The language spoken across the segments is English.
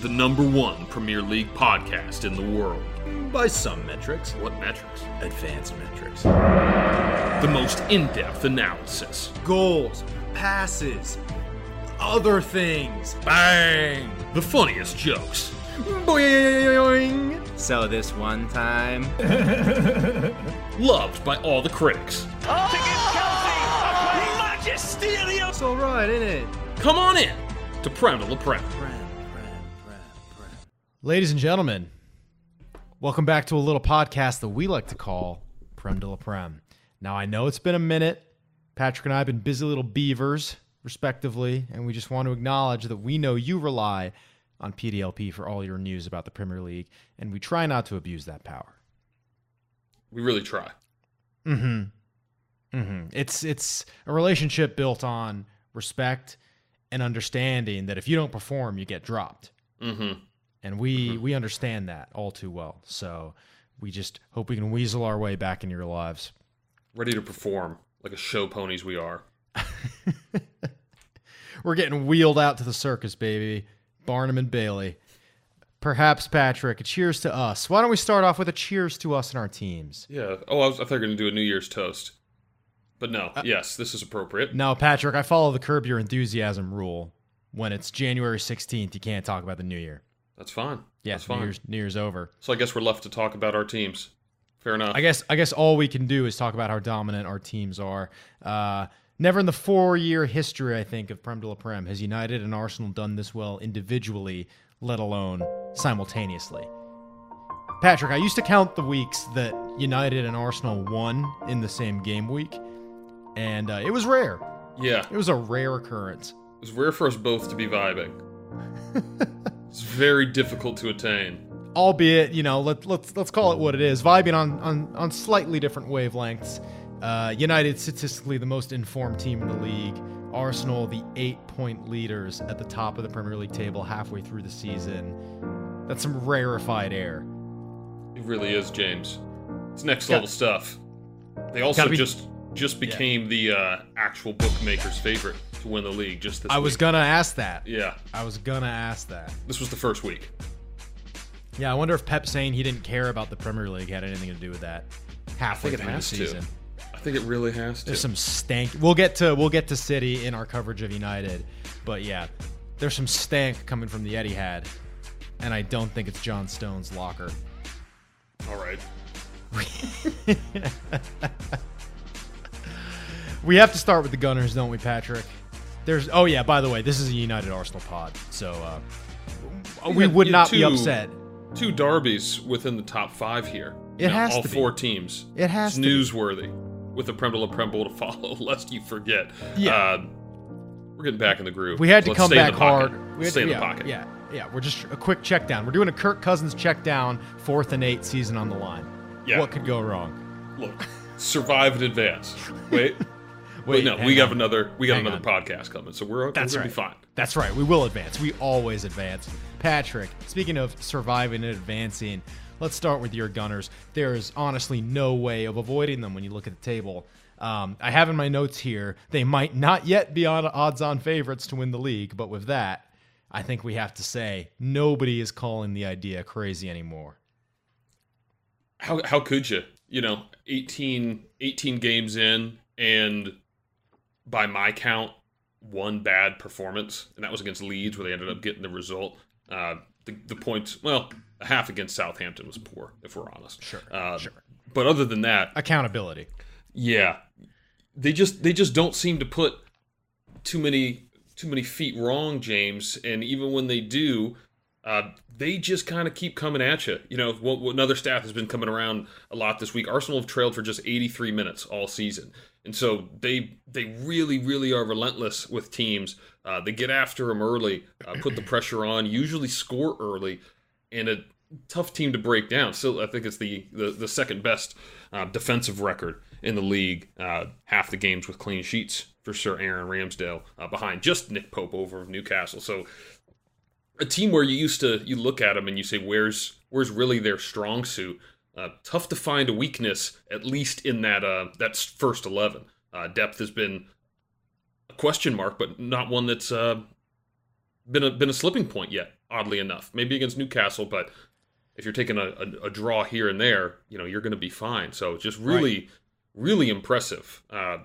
the number one Premier League podcast in the world. By some metrics. What metrics? Advanced metrics. The most in depth analysis. Goals, passes, other things. Bang! The funniest jokes. Boing. So this one time, Loved by all the critics. It's alright, isn't it? Come on in to Prem de la Prem. Ladies and gentlemen, welcome back to a little podcast that we like to call Prem de la Prem. Now, I know it's been a minute. Patrick and I have been busy little beavers, respectively, and we just want to acknowledge that we know you rely on PDLP for all your news about the Premier League, and we try not to abuse that power. We really try. It's it's a relationship built on respect and understanding that if you don't perform, you get dropped. Mm-hmm. And we mm-hmm. we understand that all too well. So we just hope we can weasel our way back in your lives. Ready to perform like a show ponies we are. We're getting wheeled out to the circus, baby. Barnum and Bailey. Perhaps Patrick, a cheers to us. Why don't we start off with a cheers to us and our teams? Yeah. Oh, I, was, I thought you were going to do a New Year's toast. But no. Uh, yes, this is appropriate. No, Patrick, I follow the curb your enthusiasm rule. When it's January 16th, you can't talk about the new year. That's fine. Yeah, That's New fine. Year's, New Year's over. So I guess we're left to talk about our teams. Fair enough. I guess I guess all we can do is talk about how dominant our teams are. Uh, never in the four-year history, I think, of Prem de la Prem has United and Arsenal done this well individually, let alone simultaneously. Patrick, I used to count the weeks that United and Arsenal won in the same game week, and uh, it was rare. yeah. It was a rare occurrence. It was rare for us both to be vibing. it's very difficult to attain. albeit you know let, let's let's call it what it is vibing on on, on slightly different wavelengths uh, united statistically the most informed team in the league arsenal the eight point leaders at the top of the premier league table halfway through the season that's some rarefied air It really is, James. It's next Got- level stuff. They also be- just just became the uh, actual bookmaker's favorite to win the league just this i was gonna ask that Yeah. i was gonna ask that This was the first week. yeah i wonder if pep saying he didn't care about the premier league had anything to do with that halfway through the has to. season I think it really has to. There's some stank. We'll get to we'll get to City in our coverage of United, but yeah, there's some stank coming from the Etihad, and I don't think it's John Stones' locker. All right. We have to start with the Gunners, don't we, Patrick? There's oh yeah. By the way, this is a United Arsenal pod, so uh, we had- would not be upset. Two derbies within the top five here. It You know, has all to be. four teams. It has it's to be. newsworthy with the Prem de la Prem to follow, lest you forget. Yeah. Uh, we're getting back in the groove. We had to Let's come back hard. We had stay to- in yeah, the pocket. Yeah, yeah. We're just a quick check down. We're doing a Kirk Cousins check down, fourth and eight, season on the line. Yeah. What could go wrong? Look, survive in advance. Wait. Wait, no, we on. another we got Hang another on. podcast coming, so we're, That's we're right. be fine. That's right. We will advance. We always advance. Patrick, speaking of surviving and advancing, let's start with your Gunners. There is honestly no way of avoiding them when you look at the table. Um, I have in my notes here they might not yet be on odds-on favorites to win the league, but with that, I think we have to say nobody is calling the idea crazy anymore. How how could you? You know, 18, 18 games in, and by my count, one bad performance, and that was against Leeds, where they ended up getting the result. Uh, the the points, well, a half against Southampton was poor, if we're honest. Sure, uh, sure. But other than that, Accountability. yeah, they just they just don't seem to put too many too many feet wrong, James. And even when they do, uh, they just kind of keep coming at you. You know, what, what another staff has been coming around a lot this week. Arsenal have trailed for just 83 minutes all season, and so they they really really are relentless with teams. Uh, they get after them early, uh, put the pressure on, usually score early, and a tough team to break down. Still, I think it's the the, the second best uh, defensive record in the league. Uh, half the games with clean sheets for Sir Aaron Ramsdale, uh, behind just Nick Pope over of Newcastle. So a team where you used to you look at them and you say where's where's really their strong suit. Uh, tough to find a weakness, at least in that uh, that first eleven. Uh, depth has been a question mark, but not one that's uh, been a been a slipping point yet Oddly enough, maybe against Newcastle, but if you're taking a, a, a draw here and there, you know you're going to be fine. So just really, really impressive, uh,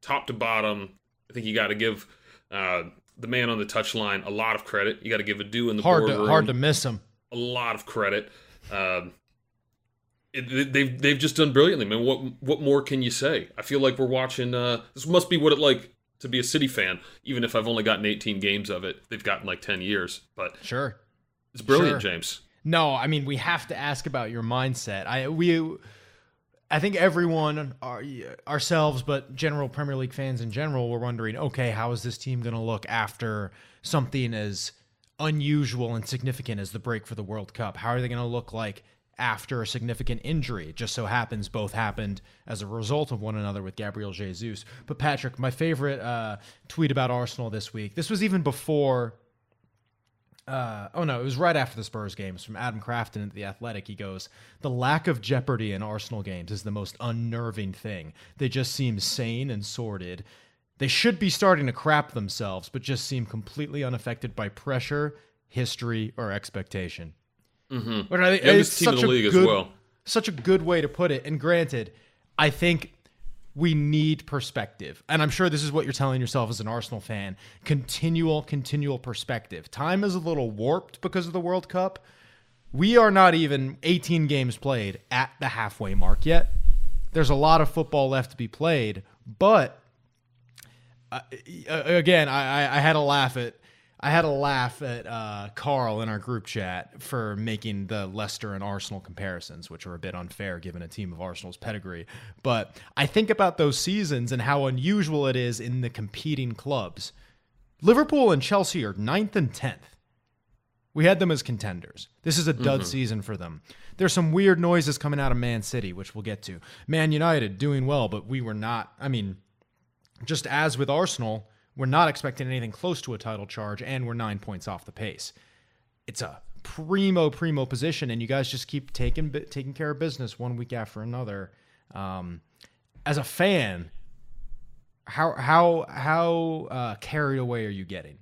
top to bottom. I think you got to give uh, the man on the touchline a lot of credit. You got to give Edu in the Hard to hard to miss him. a lot of credit. Um, it, they've they've just done brilliantly, man. What what more can you say? I feel like we're watching. Uh, this must be what it like to be a City fan, even if I've only gotten 18 games of it. They've gotten like 10 years, but Sure. it's brilliant, Sure. James. No, I mean we have to ask about your mindset. I we I think everyone our, ourselves but general Premier League fans in general were wondering, okay, how is this team going to look after something as unusual and significant as the break for the World Cup? How are they going to look like after a significant injury? It just so happens both happened as a result of one another with Gabriel Jesus. But Patrick, my favorite uh, tweet about Arsenal this week. This was even before uh, oh no, it was right after the Spurs games from Adam Crafton at the Athletic. He goes, "The lack of jeopardy in Arsenal games is the most unnerving thing. They just seem sane and sorted. They should be starting to crap themselves, but just seem completely unaffected by pressure, history, or expectation." Mm-hmm. But I think Youngest it's team in such the a good- well. Such a good way to put it. And granted, I think we need perspective. And I'm sure this is what you're telling yourself as an Arsenal fan. Continual, continual perspective. Time is a little warped because of the World Cup. We are not even 18 games played at the halfway mark yet. There's a lot of football left to be played, but uh, again, I, I- I had a laugh at I had a laugh at uh, Carl in our group chat for making the Leicester and Arsenal comparisons, which are a bit unfair given a team of Arsenal's pedigree. But I think about those seasons and how unusual it is in the competing clubs. Liverpool and Chelsea are ninth and tenth. We had them as contenders. This is a dud season for them. There's some weird noises coming out of Man City, which we'll get to. Man United doing well, but we were not. I mean, just as with Arsenal, we're not expecting anything close to a title charge, and we're nine points off the pace. It's a primo primo position, and you guys just keep taking taking care of business one week after another. Um, as a fan, how how how uh, carried away are you getting?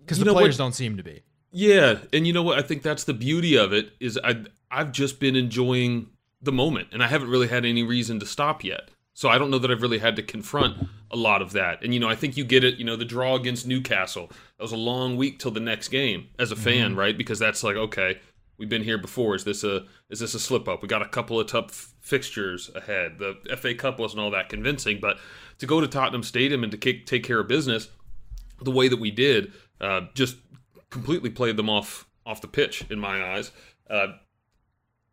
Because the know what? players don't seem to be. Yeah, and you know what? I think that's the beauty of it is I I've just been enjoying the moment, and I haven't really had any reason to stop yet. So I don't know that I've really had to confront a lot of that. And you know, I think you get it. You know, the draw against Newcastle that was a long week till the next game as a fan, right? Because that's like okay, we've been here before. Is this a is this a slip up? We got a couple of tough fixtures ahead. The FA Cup wasn't all that convincing, but to go to Tottenham Stadium and to kick, take care of business the way that we did uh, just completely played them off off the pitch in my eyes. Uh,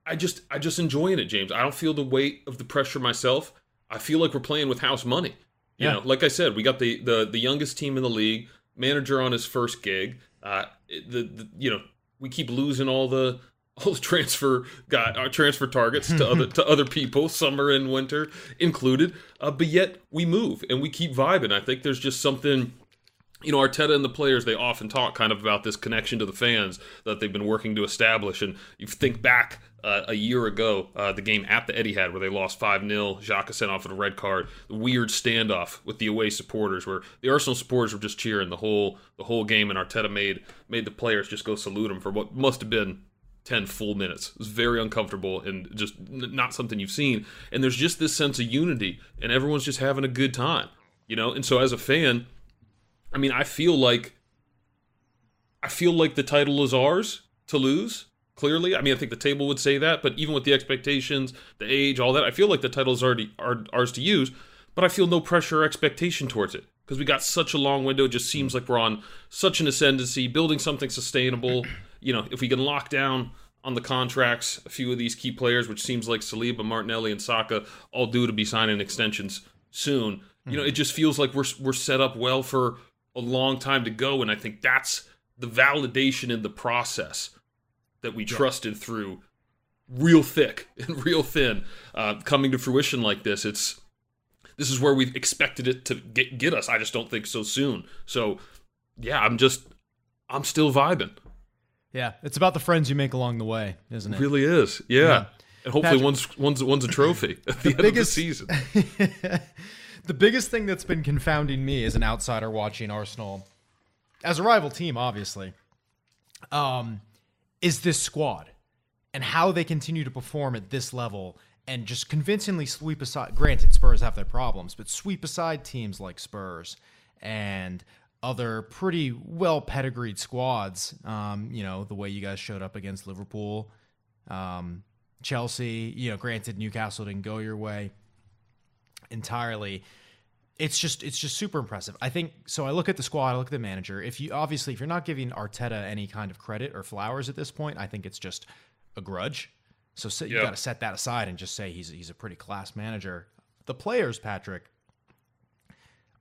I just I just enjoying it, James. I don't feel the weight of the pressure myself. I feel like we're playing with house money. You Yeah. know, like I said, we got the the the youngest team in the league, manager on his first gig. Uh, the, the you know we keep losing all the all the transfer got our transfer targets to other to other people, summer and winter included. Uh, but yet we move and we keep vibing. I think there's just something you know, Arteta and the players, they often talk kind of about this connection to the fans that they've been working to establish. And you think back uh, a year ago, uh, the game at the Etihad where they lost 5 0, Xhaka sent off with a red card, the weird standoff with the away supporters where the Arsenal supporters were just cheering the whole the whole game, and Arteta made made the players just go salute him for what must have been 10 full minutes. It was very uncomfortable and just not something you've seen. And there's just this sense of unity, and everyone's just having a good time, you know? And so as a fan, I mean, I feel like I feel like the title is ours to lose. Clearly, I mean, I think the table would say that, but even with the expectations, the age, all that, I feel like the title is already our, ours to use. But I feel no pressure or expectation towards it because we got such a long window. It just seems like we're on such an ascendancy, building something sustainable. You know, if we can lock down on the contracts a few of these key players, which seems like Saliba, Martinelli, and Saka all due to be signing extensions soon. You know, it just feels like we're we're set up well for a long time to go, and I think that's the validation in the process that we trusted through real thick and real thin uh, coming to fruition like this. It's this is where we've expected it to get get us. I just don't think so soon. So yeah, I'm just I'm still vibing. Yeah, it's about the friends you make along the way, isn't It it? really is. Yeah. Yeah. And hopefully Patrick- one's one's one's a trophy at the, end biggest- of the season. the biggest thing that's been confounding me as an outsider watching Arsenal as a rival team, obviously, um, is this squad and how they continue to perform at this level and just convincingly sweep aside. Granted, Spurs have their problems, but sweep aside teams like Spurs and other pretty well pedigreed squads. Um, you know, the way you guys showed up against Liverpool, um, Chelsea. You know, granted, Newcastle didn't go your way entirely. It's just it's just super impressive. I think so. I look at the squad, I look at the manager. If you obviously if you're not giving Arteta any kind of credit or flowers at this point, I think it's just a grudge. So, so you got to set that aside and just say he's he's a pretty class manager. The players, Patrick.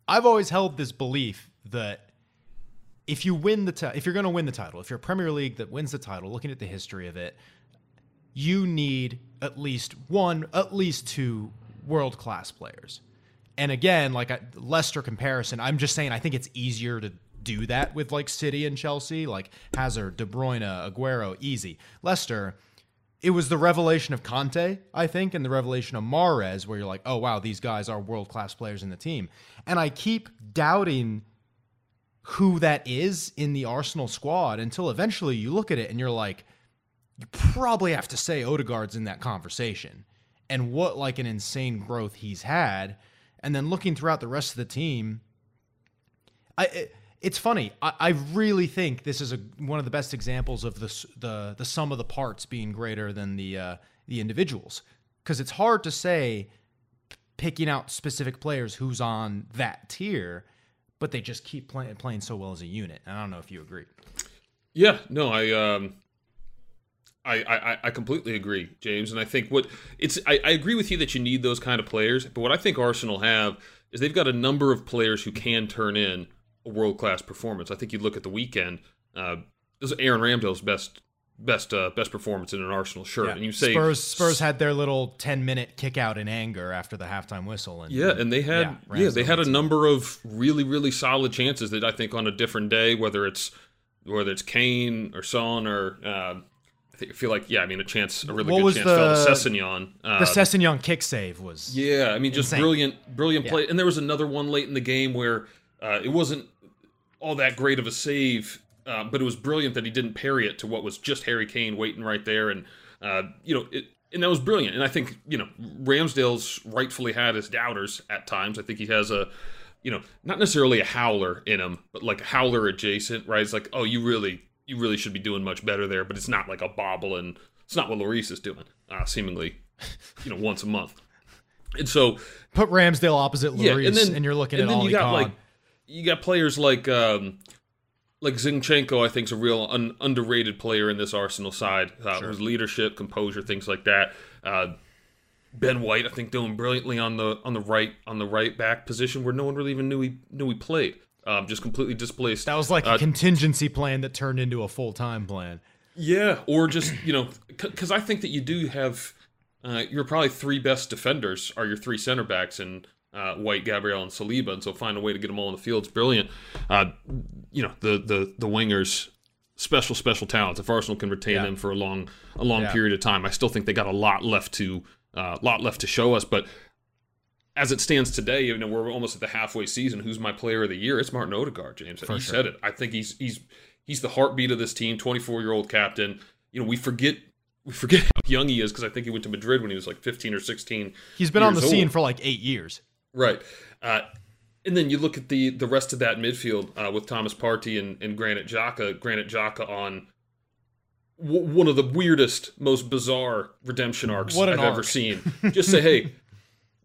I've always held this belief that if you win the ti- if you're going to win the title, if you're a Premier League that wins the title, looking at the history of it, you need at least one, at least two world class players. And again, like a Leicester comparison, I'm just saying I think it's easier to do that with like City and Chelsea, like Hazard, De Bruyne, Aguero, easy. Leicester, it was the revelation of Kanté, I think, and the revelation of Mahrez, where you're like, oh wow, these guys are world class players in the team. And I keep doubting who that is in the Arsenal squad until eventually you look at it and you're like, you probably have to say Odegaard's in that conversation. And what like an insane growth he's had. And then looking throughout the rest of the team, I it, it's funny. I, I really think this is a one of the best examples of the the the sum of the parts being greater than the uh, the individuals because it's hard to say picking out specific players who's on that tier, but they just keep playing playing so well as a unit. And I don't know if you agree. Yeah, no, I um I, I, I completely agree, James, and I think what it's I, I agree with you that you need those kind of players, but what I think Arsenal have is they've got a number of players who can turn in a world class performance. I think you look at the weekend, uh, this is Aaron Ramsdale's best best uh, best performance in an Arsenal shirt, and you say Spurs Spurs had their little ten minute kick out in anger after the halftime whistle, and Yeah, and they had Yeah, yeah, they had a number of really really solid chances that I think on a different day, whether it's whether it's Kane or Son or uh, I feel like yeah, I mean a chance a really What good chance fell to the- Sessegnon. Uh, the Sessegnon kick save was yeah, I mean just Insane. brilliant brilliant Yeah. play. And there was another one late in the game where uh, it wasn't all that great of a save, uh, but it was brilliant that he didn't parry it to what was just Harry Kane waiting right there, and uh, you know it. And that was brilliant. And I think you know Ramsdale's rightfully had his doubters at times. I think he has a, you know, not necessarily a howler in him, but like a howler adjacent. Right? It's like, oh, you really, you really should be doing much better there. But it's not like a bobble, and it's not what Lloris is doing, uh, seemingly, you know, once a month. And so put Ramsdale opposite Lloris, and, you're looking and at then Ollie you got Kahn. like you got players like um like Zinchenko I think is a real un- underrated player in this Arsenal side uh, his leadership composure things like that uh Ben White I think doing brilliantly on the on the right on the right back position where no one really even knew he knew he played um just completely displaced that was like a uh, contingency plan that turned into a full time plan. yeah, or just you know, because I think that you do have uh, your probably three best defenders are your three center backs and uh, White, Gabriel, and Saliba, and so find a way to get them all in the field is brilliant. Uh, you know, the the the wingers, special special talents. If Arsenal can retain Yeah. them for a long a long Yeah. period of time, I still think they got a lot left to uh, lot left to show us, but. As it stands today, you know we're almost at the halfway season. Who's my player of the year? It's Martin Odegaard, James. you sure. said it. I think he's he's he's the heartbeat of this team. Twenty four year old captain. You know we forget we forget how young he is because I think he went to Madrid when he was like fifteen or sixteen. He's been on the years scene for like eight years. Right. Uh, and then you look at the the rest of that midfield uh, with Thomas Partey and, and Granit Xhaka. Granit Xhaka on w- one of the weirdest, most bizarre redemption arcs I've an ever seen. Just say, hey,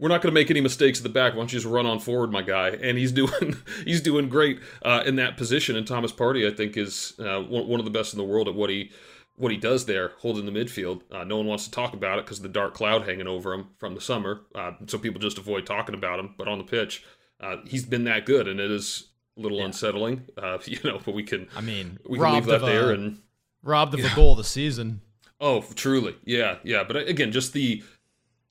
we're not going to make any mistakes at the back. Why don't you just run on forward, my guy? And he's doing he's doing great uh, in that position. And Thomas Partey, I think, is uh, one, one of the best in the world at what he what he does there, holding the midfield. Uh, no one wants to talk about it because of the dark cloud hanging over him from the summer. Uh, so people just avoid talking about him. But on the pitch, uh, he's been that good, and it is a little unsettling, uh, you know. But we can I mean, we can leave that of there and. robbed of a goal this season. Oh, truly, yeah, yeah. But again, just the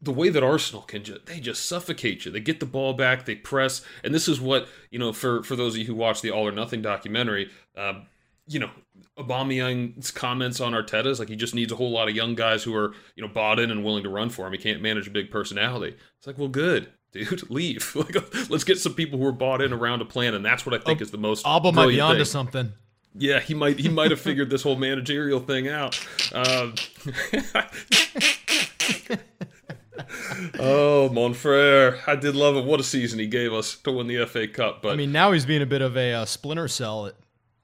the way that Arsenal can just they just suffocate you. They get the ball back, they press, and this is what you know. For for those of you who watch the All or Nothing documentary, uh, you know, Aubameyang's comments on Arteta is like he just needs a whole lot of young guys who are you know bought in and willing to run for him. He can't manage a big personality. It's like, well, good. Dude, leave. Like, let's get some people who are bought in around a plan, and that's what I think is the most Auba might be onto thing. something. Yeah, he might he might have figured this whole managerial thing out. Um, oh, Monfrere, I did love it. What a season he gave us to win the FA Cup. But I mean, now he's being a bit of a uh, splinter cell at,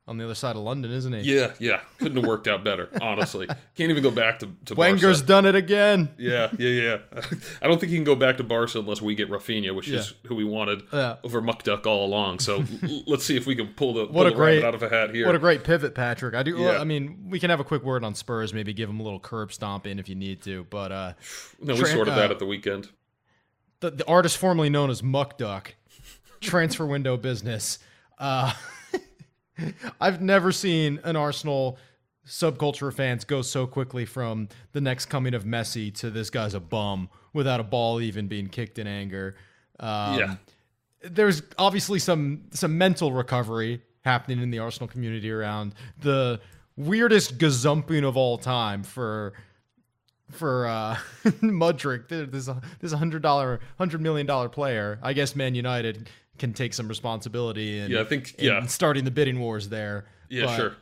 on the other side of London, isn't he? yeah, yeah, couldn't have worked out better. Honestly, can't even go back to to Wenger's Barca. done it again. Yeah, yeah, yeah. I don't think he can go back to Barca unless we get Rafinha, which is who we wanted Yeah. over Muck Duck all along. So let's see if we can pull the pull What a the great- rabbit out of a hat here. What a great pivot, Patrick. I do. Yeah. I mean, we can have a quick word on Spurs. Maybe give them a little curb stomp in if you need to. But uh, no, we Trent, sorted uh, that at the weekend. the, the artist formerly known as Muck Duck, transfer window business. Uh, I've never seen an Arsenal subculture of fans go so quickly from the next coming of Messi to this guy's a bum without a ball even being kicked in anger. Um, Yeah. there's obviously some some mental recovery happening in the Arsenal community around the weirdest gazumping of all time for for uh Mudryk. A there's hundred dollar hundred million dollar player. I guess Man United can take some responsibility and Yeah, I think- yeah. starting the bidding wars there. Yeah, But sure.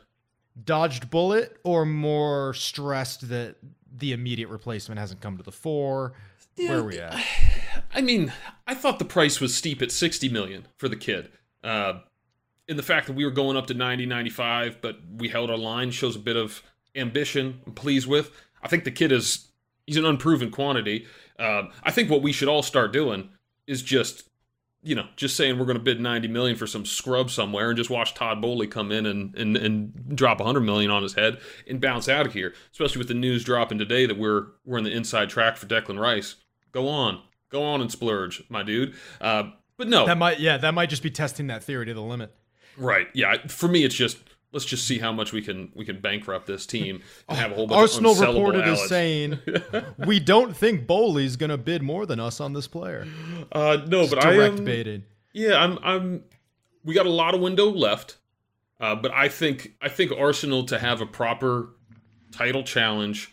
Dodged bullet or more stressed that the immediate replacement hasn't come to the fore. Where are we at? I mean, I thought the price was steep at 60 million for the kid. Uh, in the fact that we were going up to 90, 95, but we held our line shows a bit of ambition. I'm pleased with. I think the kid is he's an unproven quantity. Um, I think what we should all start doing is just you know, just saying we're going to bid 90 million for some scrub somewhere and just watch Todd Boehly come in and, and, and drop 100 million on his head and bounce out of here, especially with the news dropping today that we're we're in the inside track for Declan Rice. Go on. Go on and splurge, my dude. Uh, but no, That might yeah, that might just be testing that theory to the limit. right. Yeah, for me it's just let's just see how much we can we can bankrupt this team and have a whole bunch Arsenal of unsellable reported as saying, "We don't think Boehly's going to bid more than us on this player." uh, no, but I Direct am, baited. Yeah, I'm. I'm. We got a lot of window left, uh, but I think I think Arsenal to have a proper title challenge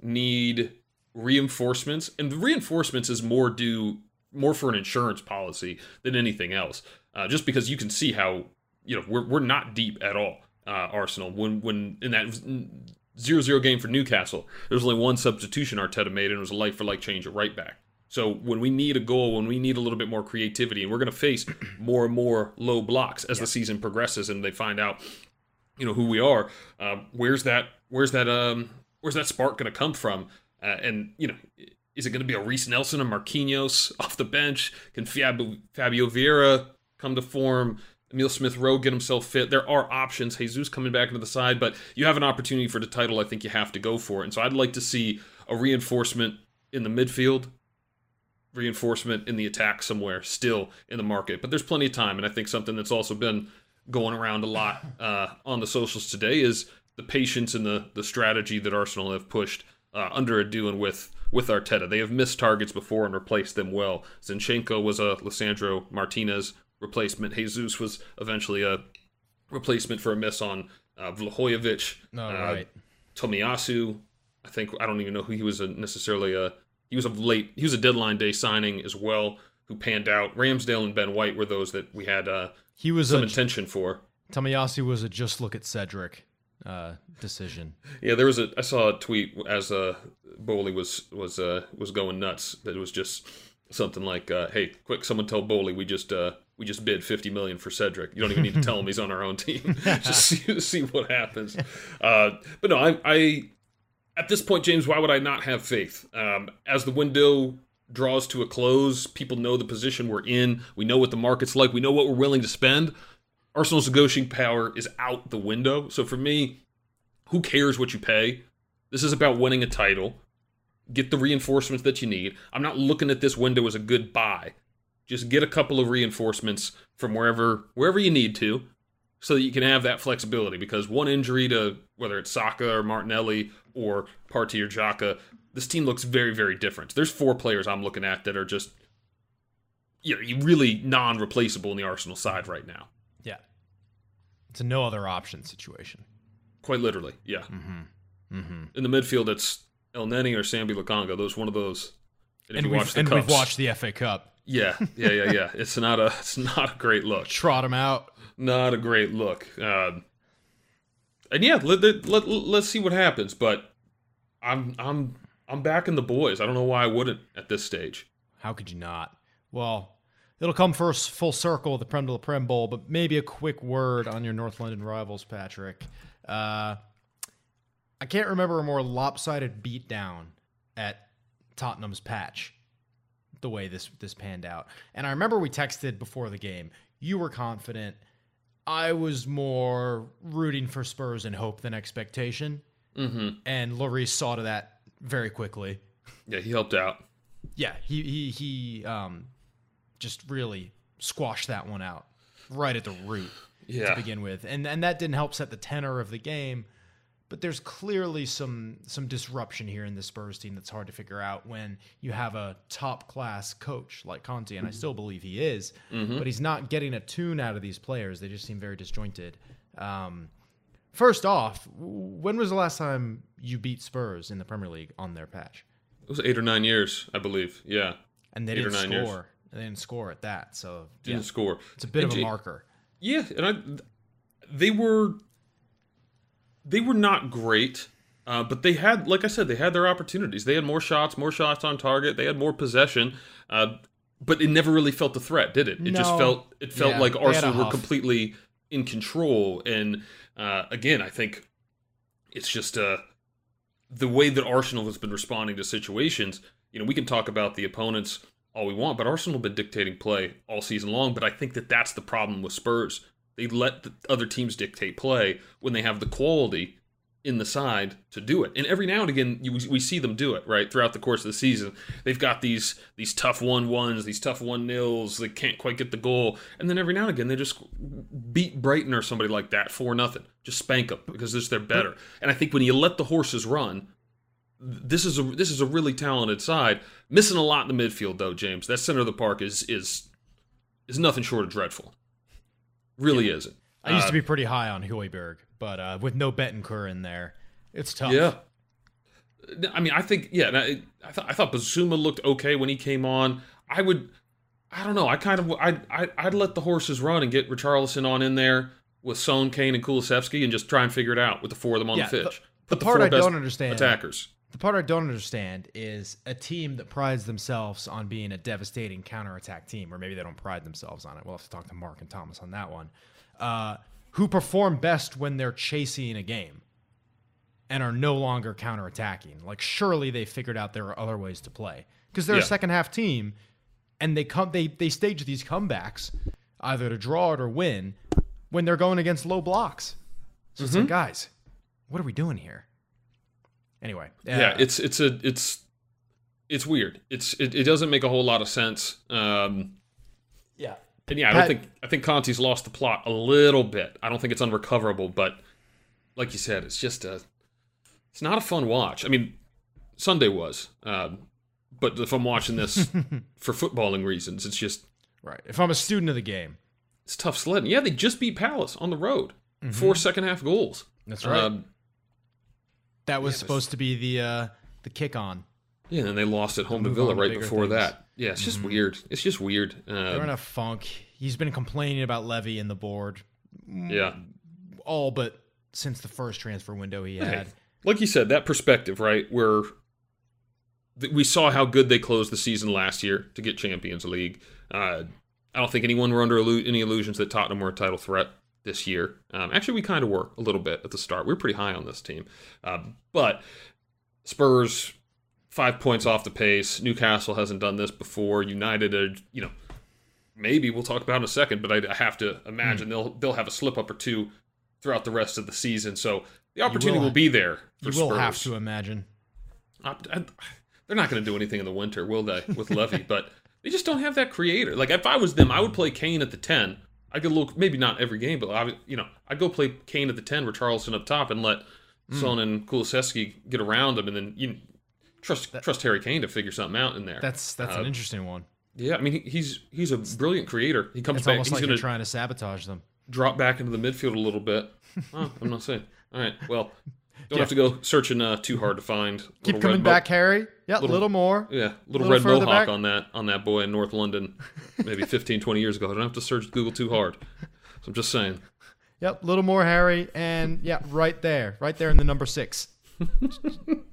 need reinforcements, and the reinforcements is more due more for an insurance policy than anything else. Uh, just because you can see how you know we're we're not deep at all. Uh, Arsenal when when in that zero zero game for Newcastle, there was only one substitution Arteta made, and it was a like for like change at right back. So when we need a goal, when we need a little bit more creativity, and we're going to face more and more low blocks as the season progresses, and they find out, you know, who we are. Um, where's that? Where's that? Um, where's that spark going to come from? Uh, and you know, is it going to be a Reiss Nelson and Marquinhos off the bench? Can Fabio, Fabio Vieira come to form? Emile Smith Rowe get himself fit. There are options. Jesus coming back into the side, but you have an opportunity for the title. I think you have to go for it. And so I'd like to see a reinforcement in the midfield, reinforcement in the attack somewhere still in the market. But there's plenty of time. And I think something that's also been going around a lot uh, on the socials today is the patience and the, the strategy that Arsenal have pushed uh, under Edu and with with Arteta. They have missed targets before and replaced them well. Zinchenko was a Lisandro Martinez replacement. Jesus was eventually a replacement for a miss on uh, Vlahojevic. No, uh, right. Tomiyasu, I think I don't even know who he was a, necessarily a he was a late he was a deadline day signing as well who panned out. Ramsdale and Ben White were those that we had uh, He was some a intention for. Tomiyasu was a just look at Cedric uh, decision. Yeah, there was a I saw a tweet as uh Boehly was was uh was going nuts that it was just something like uh hey quick someone tell Boehly we just uh we just bid 50 million for Cedric. You don't even need to tell him he's on our own team. just see, see what happens. Uh but no, I I at this point James why would I not have faith? Um as the window draws to a close, people know the position we're in, we know what the market's like, we know what we're willing to spend. Arsenal's negotiating power is out the window. So for me, who cares what you pay? This is about winning a title. Get the reinforcements that you need. I'm not looking at this window as a good buy. Just get a couple of reinforcements from wherever wherever you need to so that you can have that flexibility because one injury to whether it's Saka or Martinelli or Partey or Xhaka, this team looks very very different. There's four players I'm looking at that are just you know, really non-replaceable in the Arsenal side right now. Yeah, it's a no other option situation. Quite literally, yeah. Mm-hmm. Mm-hmm. In the midfield, it's Elneny or Sambi Lokonga. Those one of those. And, if And, we've, and we've watched the FA Cup. Yeah, yeah, yeah, yeah. It's not a, it's not a great look. Trot him out. Not a great look. Uh, and yeah, let, let, let, let's see what happens. But I'm I'm I'm backing the boys. I don't know why I wouldn't at this stage. How could you not? Well, it'll come first full circle, the Prem de la Prem Bowl, but maybe a quick word on your North London rivals, Patrick. Uh, I can't remember a more lopsided beatdown at Tottenham's patch the way this this panned out. And I remember we texted before the game. You were confident. I was more rooting for Spurs and hope than expectation. Mm-hmm. And Lloris saw to that very quickly. Yeah, he helped out. Yeah, he he he um just really squashed that one out right at the root Yeah. to begin with. And and that didn't help set the tenor of the game. But there's clearly some some disruption here in the Spurs team that's hard to figure out when you have a top class coach like Conte, and I still believe he is, but he's not getting a tune out of these players. They just seem very disjointed. Um, first off, when was the last time you beat Spurs in the Premier League on their patch? It was eight or nine years, I believe. Yeah, And they Eight didn't nine years. score. They didn't score at that. So didn't yeah, score. it's a bit of And a Jay- marker. Yeah, and I, they were, they were not great, uh, but they had, like I said, they had their opportunities. They had more shots, more shots on target. They had more possession, uh, but it never really felt a threat, did it? It just felt, it felt Yeah, like they had a Arsenal were completely in control. And uh, again, I think it's just uh, the way that Arsenal has been responding to situations. You know, we can talk about the opponents all we want, but Arsenal have been dictating play all season long. But I think that that's the problem with Spurs. They let the other teams dictate play when they have the quality in the side to do it. And every now and again, you, we see them do it right throughout the course of the season. They've got these these tough one ones, these tough one nils. They can't quite get the goal, and then every now and again they just beat Brighton or somebody like that for nothing. Just spank them because they're better. And I think when you let the horses run, this is a this is a really talented side. Missing a lot in the midfield though, James. That center of the park is is is nothing short of dreadful. Really isn't. I used Uh, to be pretty high on Hojbjerg, but uh, with no Bentancur in there, it's tough. Yeah. I mean, I think yeah. and I, I thought I thought Bissouma looked okay when he came on. I would, I don't know. I kind of I I I'd let the horses run and get Richarlison on in there with Son, Kane, and Kulusevski and just try and figure it out with the four of them on Yeah, the the- pitch. the part I don't understand- attackers. The part I don't understand is a team that prides themselves on being a devastating counterattack team, or maybe they don't pride themselves on it. We'll have to talk to Mark and Thomas on that one. Uh, who perform best when they're chasing a game and are no longer counterattacking? Like, surely they figured out there are other ways to play because they're Yeah. a second half team, and they come they they stage these comebacks either to draw it or win when they're going against low blocks. So it's like, guys, what are we doing here? Anyway, yeah, uh, it's it's a it's it's weird. It's it, it doesn't make a whole lot of sense. Um, yeah. and yeah, I don't Pat- think I think Conte's lost the plot a little bit. I don't think it's unrecoverable, but like you said, it's just a it's not a fun watch. I mean, Sunday was, um, but if I'm watching this for footballing reasons, it's just Right. If I'm a student of the game, it's tough sledding. Yeah, they just beat Palace on the road, four second half goals. Mm-hmm. that's right. Um, that was yeah, supposed to be the uh, the kick on. yeah, and they lost at home to Villa right before things. Mm-hmm. that. Yeah, it's just weird. It's just weird. They're in Um, a funk. He's been complaining about Levy in the board yeah. all but since the first transfer window he had. like you said, that perspective, right? Where we saw how good they closed the season last year to get Champions League. Uh, I don't think anyone were under any illusions that Tottenham were a title threat this year. Um, actually, we kind of were a little bit at the start. We were pretty high on this team, um, but Spurs five points off the pace. Newcastle hasn't done this before. United, are, you know, maybe we'll talk about in a second, but I, I have to imagine they'll they'll have a slip up or two throughout the rest of the season. So the opportunity will- will, be there. For You will Spurs. have to imagine. I- I- they're not going to do anything in the winter, will they? With Levy, but they just don't have that creator. Like if I was them, I would play Kane at the ten. I could look maybe not every game, but I you know I'd go play Kane at the ten, with Charleston up top, and let Son and Kulusevski get around him, and then you trust trust Harry Kane to figure something out in there. That's that's an Uh, interesting one. yeah, I mean he, he's he's a brilliant creator. He comes It's back. almost He's like gonna trying to sabotage them. drop back into the midfield a little bit. Oh, I'm not saying. All right, well, don't have to go searching uh, too hard to find. Keep coming mo- back, Harry. Yeah, a little- little more. Yeah, little, Little red mohawk back. on that on that boy in North London, maybe 15, 20 years ago. I don't have to search Google too hard. So I'm just saying. Yep, a little more Harry, and yeah, right there, right there in the number six.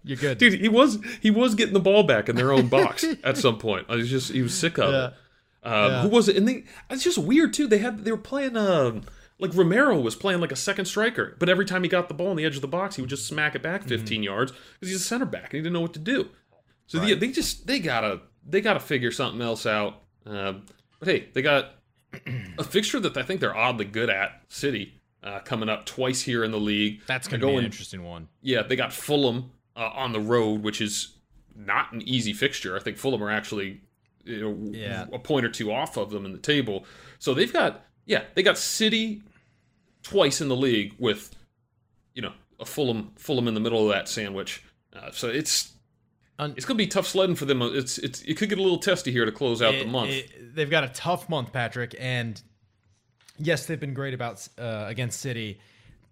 You're good, Dude, he was he was getting the ball back in their own box at some point. I was just he was sick of Yeah. it. Um, Yeah. Who was it? And they it's just weird too. They had they were playing um like Romero was playing like a second striker, but every time he got the ball on the edge of the box, he would just smack it back 15 yards because he's a center back and he didn't know what to do. So they, they just they gotta they gotta figure something else out. Um, but hey, they got a fixture that I think they're oddly good at. City uh, coming up twice here in the league. That's gonna be an interesting one. yeah, they got Fulham uh, on the road, which is not an easy fixture. I think Fulham are actually you know, Yeah. a point or two off of them in the table. So they've got yeah, they got City twice in the league with you know a Fulham Fulham in the middle of that sandwich. Uh, so it's it's gonna be tough sledding for them. It's it's it could get a little testy here to close out the month. it- they've got a tough month, Patrick, and yes, they've been great about uh, against City,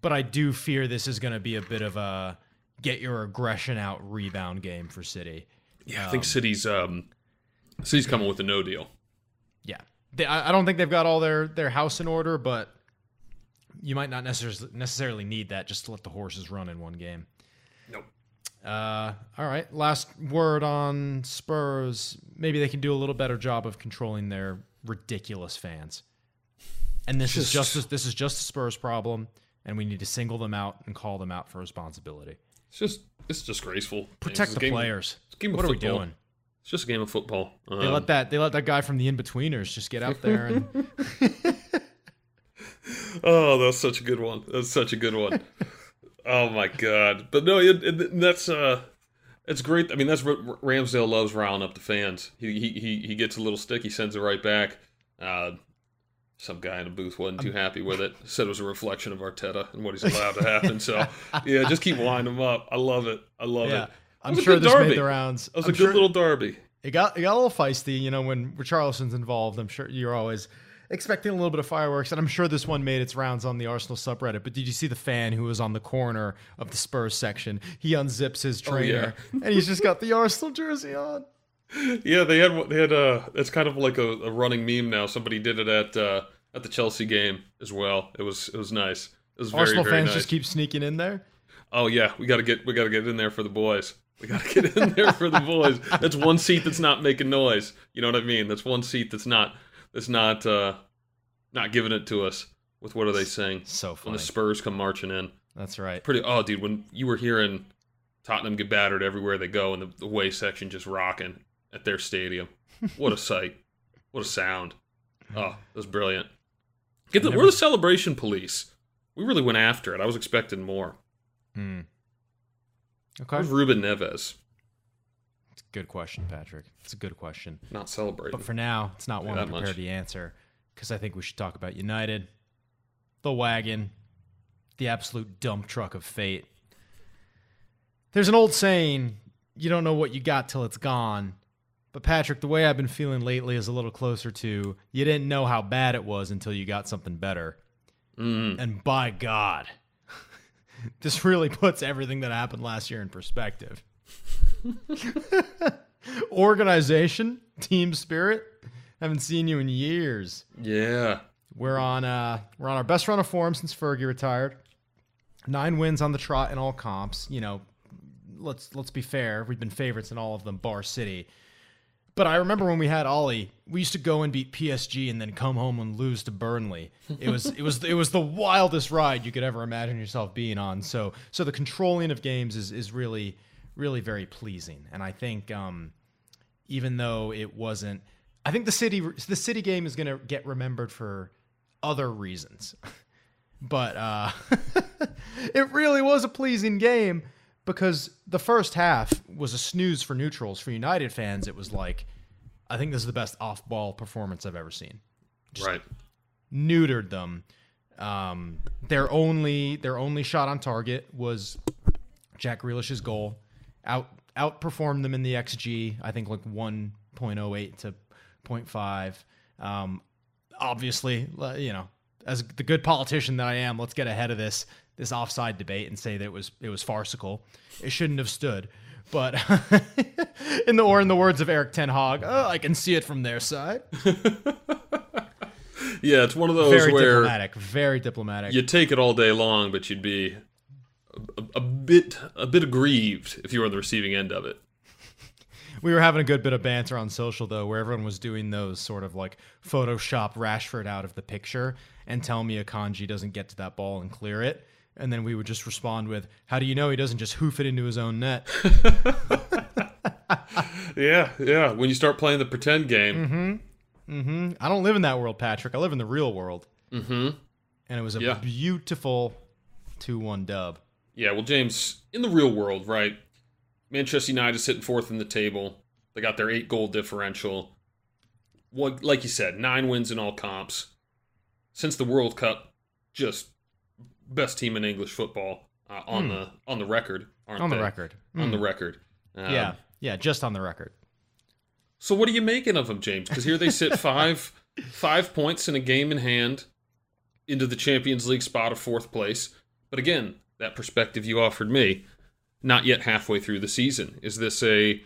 but I do fear this is going to be a bit of a get your aggression out rebound game for City. yeah, I think City's um City's coming with a no deal. Yeah, they, I, I don't think they've got all their their house in order, but you might not necessarily necessarily need that just to let the horses run in one game. Nope. Uh, all right. Last word on Spurs. Maybe they can do a little better job of controlling their ridiculous fans. And this is Just- just this is just a Spurs problem, and we need to single them out and call them out for responsibility. It's just it's disgraceful. Protect It's the a players. of What are we doing? It's just a game of football. They Um, let that they let that guy from the Inbetweeners just get out there and Oh, that's such a good one. That's such a good one. oh my god! But no, it, it, that's uh, it's great. I mean, that's what Ramsdale loves riling up the fans. He he he, gets a little stick. He sends it right back. Uh, some guy in the booth wasn't too happy with it. Said it was a reflection of Arteta and what he's allowed to happen. So yeah, just keep winding him up. I love it. I love yeah. it. I'm was a sure this derby. made the rounds. That was I'm a good little derby. It got it got a little feisty, you know, when Richarlison's involved. I'm sure you're always expecting a little bit of fireworks, and I'm sure this one made its rounds on the Arsenal subreddit. But did you see the fan who was on the corner of the Spurs section? He unzips his trainer, and he's just got the Arsenal jersey on. Yeah, they had they had uh it's kind of like a, a running meme now. Somebody did it at uh at the Chelsea game as well. It was it was nice. It was very Arsenal very fans nice. just keep sneaking in there. Oh yeah, we got to get we got to get in there for the boys. We got to get in there for the boys. That's one seat that's not making noise. You know what I mean? That's one seat that's not that's not uh not giving it to us with what are they saying? So When the Spurs come marching in. That's right. Pretty oh dude, when you were hearing Tottenham get battered everywhere they go and the, the way section just rocking at their stadium. What a sight. What a sound. Oh, it was brilliant. Get the, Never- we're the celebration police. We really went after it. I was expecting more. Hmm. Okay. Where's Ruben Neves? Good question, Patrick. It's a good question. Not celebrating. But for now, it's not one I'm prepared to answer because I think we should talk about United, the wagon, the absolute dump truck of fate. There's an old saying, you don't know what you got till it's gone. But Patrick, the way I've been feeling lately is a little closer to you didn't know how bad it was until you got something better. Mm. And by God, this really puts everything that happened last year in perspective. Organization, team spirit. Haven't seen you in years. Yeah. We're on uh we're on our best run of form since Fergie retired. Nine wins on the trot in all comps. You know, let's let's be fair. We've been favorites in all of them, bar City. But I remember when we had Ole, we used to go and beat PSG and then come home and lose to Burnley. It was it was it was the wildest ride you could ever imagine yourself being on. So so the controlling of games is is really really very pleasing. And I think um even though it wasn't I think the city the city game is going to get remembered for other reasons. but uh it really was a pleasing game because the first half was a snooze for neutrals for United fans. It was like I think this is the best off-ball performance I've ever seen. Right. Neutered them. Um, their only their only shot on target was Jack Grealish's goal. Out outperformed them in the xG. I think like 1.08 to 0.5. Um, obviously, you know, as the good politician that I am, let's get ahead of this this offside debate and say that it was it was farcical. It shouldn't have stood. But in the or in the words of Erik Ten Hag, oh, I can see it from their side. yeah, it's one of those very where diplomatic. Very diplomatic. you take it all day long, but you'd be a, a, a bit a bit aggrieved if you were on the receiving end of it. We were having a good bit of banter on social though, where everyone was doing those sort of like Photoshop Rashford out of the picture and tell me Akanji doesn't get to that ball and clear it. And then we would just respond with, How do you know he doesn't just hoof it into his own net? Yeah, yeah. When you start playing the pretend game, I don't live in that world, Patrick. I live in the real world. mm-hmm. And it was a Yeah. beautiful 2 1 dub. Yeah, well, James, in the real world, right? Manchester United is sitting fourth in the table. They got their eight goal differential. What, like you said, nine wins in all comps. Since the World Cup, just best team in English football uh, on the on the record. Aren't Hmm. On the they? record. On Mm. the record. Um, yeah. Yeah, just on the record. So what are you making of them, James? Because here they sit five five points in a game in hand into the Champions League spot of fourth place. But again, that perspective you offered me, not yet halfway through the season. Is this a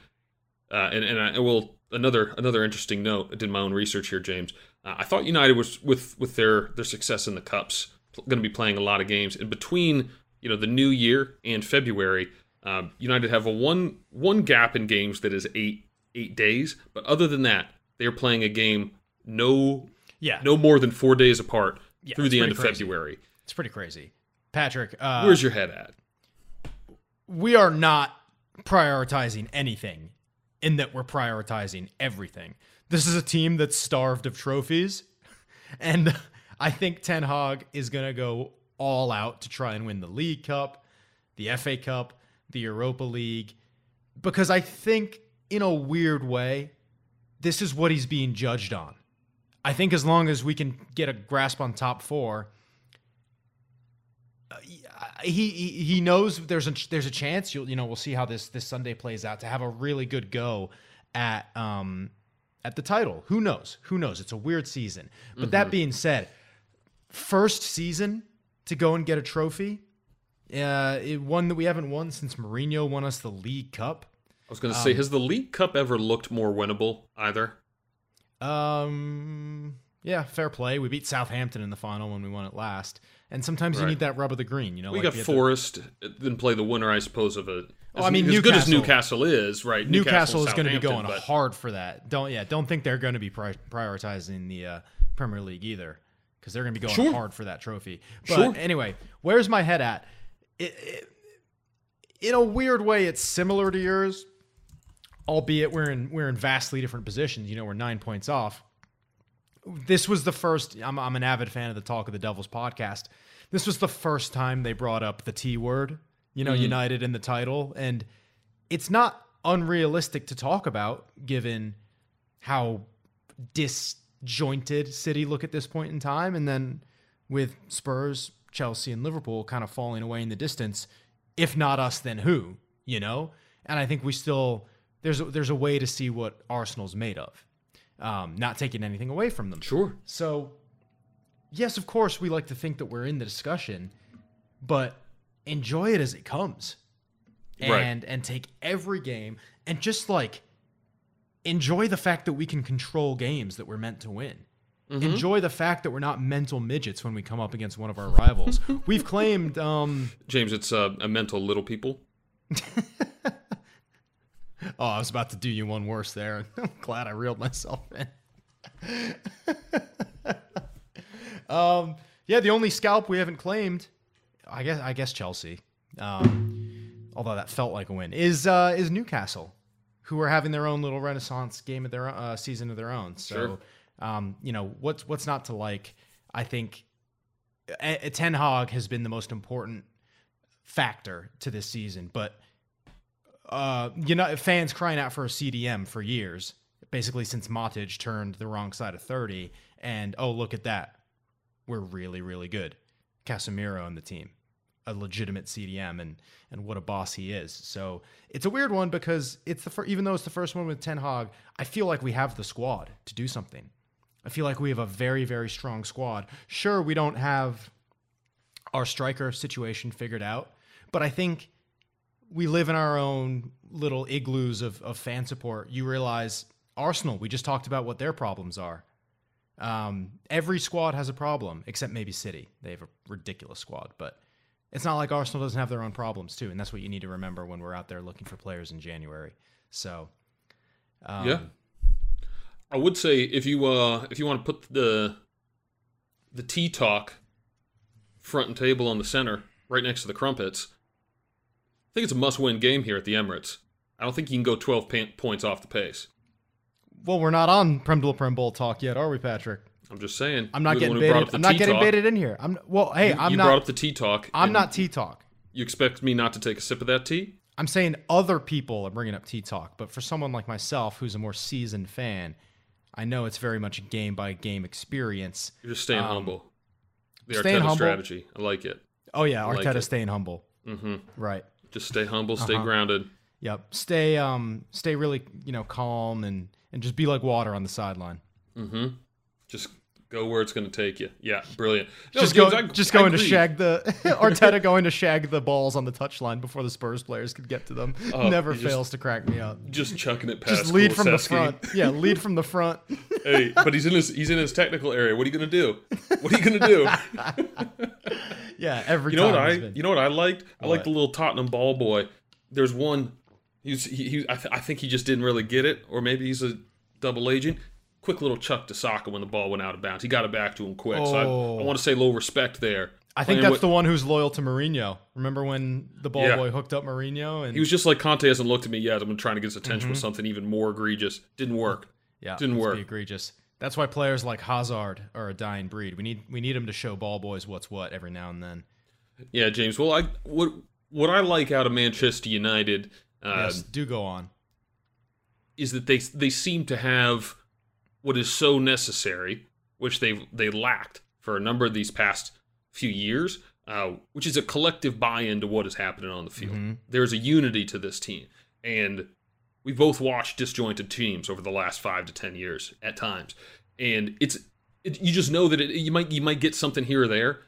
uh, and and I will another another interesting note. I did my own research here, James. Uh, I thought United was with with their their success in the cups going to be playing a lot of games in between. You know, the new year and February. Um, United have a one one gap in games that is eight eight days, but other than that, they are playing a game no Yeah. no more than four days apart Yeah, through the end of crazy. February. It's pretty crazy. Patrick, uh, Where's your head at? we are not prioritizing anything in that we're prioritizing everything. This is a team that's starved of trophies. And I think Ten Hag is going to go all out to try and win the League Cup, the FA Cup, the Europa League, because I think in a weird way, this is what he's being judged on. I think as long as we can get a grasp on top four, he he, he knows there's a there's a chance you'll you know we'll see how this this Sunday plays out to have a really good go at um at the title. Who knows? Who knows? It's a weird season. But that being said, first season to go and get a trophy, uh, it, one that we haven't won since Mourinho won us the League Cup. I was going to Um, say, has the League Cup ever looked more winnable either? Um, yeah, fair play. We beat Southampton in the final when we won it last. And sometimes you need that rub of the green. You know, We like got we had the- Forest, then play the winner, I suppose, of a. Oh, as, I mean, as good as Newcastle- Newcastle is, right? Newcastle is going to be going but- hard for that. Don't yeah, don't think they're going to be pri- prioritizing the uh, Premier League either, because they're going to be going Sure. hard for that trophy. But Sure. anyway, where's my head at? It, it, in a weird way, it's similar to yours, albeit we're in we're in vastly different positions. You know, we're nine points off. This was the first. I'm, I'm an avid fan of the Talk of the Devils podcast. This was the first time they brought up the T word. You know, mm-hmm. United in the title, and it's not unrealistic to talk about given how disjointed City look at this point in time. And then with Spurs, Chelsea, and Liverpool kind of falling away in the distance, if not us, then who? You know? And I think we still there's a, there's a way to see what Arsenal's made of. Um, not taking anything away from them. Sure. So, yes, of course, we like to think that we're in the discussion, but enjoy it as it comes, Right. and and take every game and just like enjoy the fact that we can control games that we're meant to win. Enjoy the fact that we're not mental midgets when we come up against one of our rivals. We've claimed, um, James, it's uh, a mental little people. oh, I was about to do you one worse there. I'm glad I reeled myself in. um, yeah, the only scalp we haven't claimed, I guess, I guess Chelsea. Um, although that felt like a win is uh, is Newcastle, who are having their own little renaissance game of their uh, season of their own. So, Sure. um, you know what's what's not to like. I think a- a Ten Hag has been the most important factor to this season, but uh, you know, fans crying out for a CDM for years, basically since Matic turned the wrong side of 30. And oh, look at that. We're really, really good. Casemiro and the team, a legitimate CDM, and and what a boss he is. So it's a weird one because it's the fir- even though it's the first one with Ten Hag, I feel like we have the squad to do something. I feel like we have a very, very strong squad. Sure, we don't have our striker situation figured out, but I think we live in our own little igloos of, of fan support. You realize Arsenal, we just talked about what their problems are. Um, every squad has a problem, except maybe City. They have a ridiculous squad, but it's not like Arsenal doesn't have their own problems too, and that's what you need to remember when we're out there looking for players in January. So, um, yeah. I would say if you uh if you want to put the the tea talk front and table on the center, right next to the crumpets, I think it's a must-win game here at the Emirates. I don't think you can go 12 pa- points off the pace. Well, we're not on Prem de Prem Bowl talk yet, are we, Patrick? I'm just saying. I'm not getting one who brought baited. I'm not getting talk. baited in here. I'm well. Hey, You, I'm you not. You brought up the tea talk. I'm not tea talk. You expect me not to take a sip of that tea? I'm saying other people are bringing up tea talk, but for someone like myself, who's a more seasoned fan, I know it's very much a game by game experience. You're just staying Um, humble. The staying Arteta humble. strategy. I like it. Oh yeah, like Arteta it. staying humble. Mm-hmm. Right. Just stay humble, stay Uh-huh. grounded. Yep. Stay um stay really, you know, calm and and just be like water on the sideline. Mm hmm Just go where it's going to take you. Yeah, brilliant. No, just James, go, I- just going to shag the Arteta going to shag the balls on the touchline before the Spurs players could get to them. Oh, Never he just- fails to crack me up. Just chucking it past. Just lead from the front. Yeah, lead from the front. hey, but he's in his he's in his technical area. What are you going to do? What are you going to do? Yeah, every You know time. what I? been- You know what I liked? I What? liked the little Tottenham ball boy. There's one. He's he. he I, th- I think he just didn't really get it, or maybe he's a double agent. Quick little chuck to Saka when the ball went out of bounds. He got it back to him quick. So I, Oh. I want to say low respect there. I think that's with- the one who's loyal to Mourinho. Remember when the ball Yeah. boy hooked up Mourinho and He was just like Conte hasn't looked at me yet. I'm trying to get his attention Mm-hmm. with something even more egregious. Didn't work. yeah, didn't work. Be egregious. That's why players like Hazard are a dying breed. We need we need him to show ball boys what's what every now and then. Yeah, James. Well, I what what I like out of Manchester United uh, yes, do go on. is that they they seem to have what is so necessary, which they they lacked for a number of these past few years, uh, which is a collective buy-in to what is happening on the field. Mhm. There's a unity to this team, and we both watched disjointed teams over the last five to ten years at times, and it's it, you just know that it, you might you might get something here or there,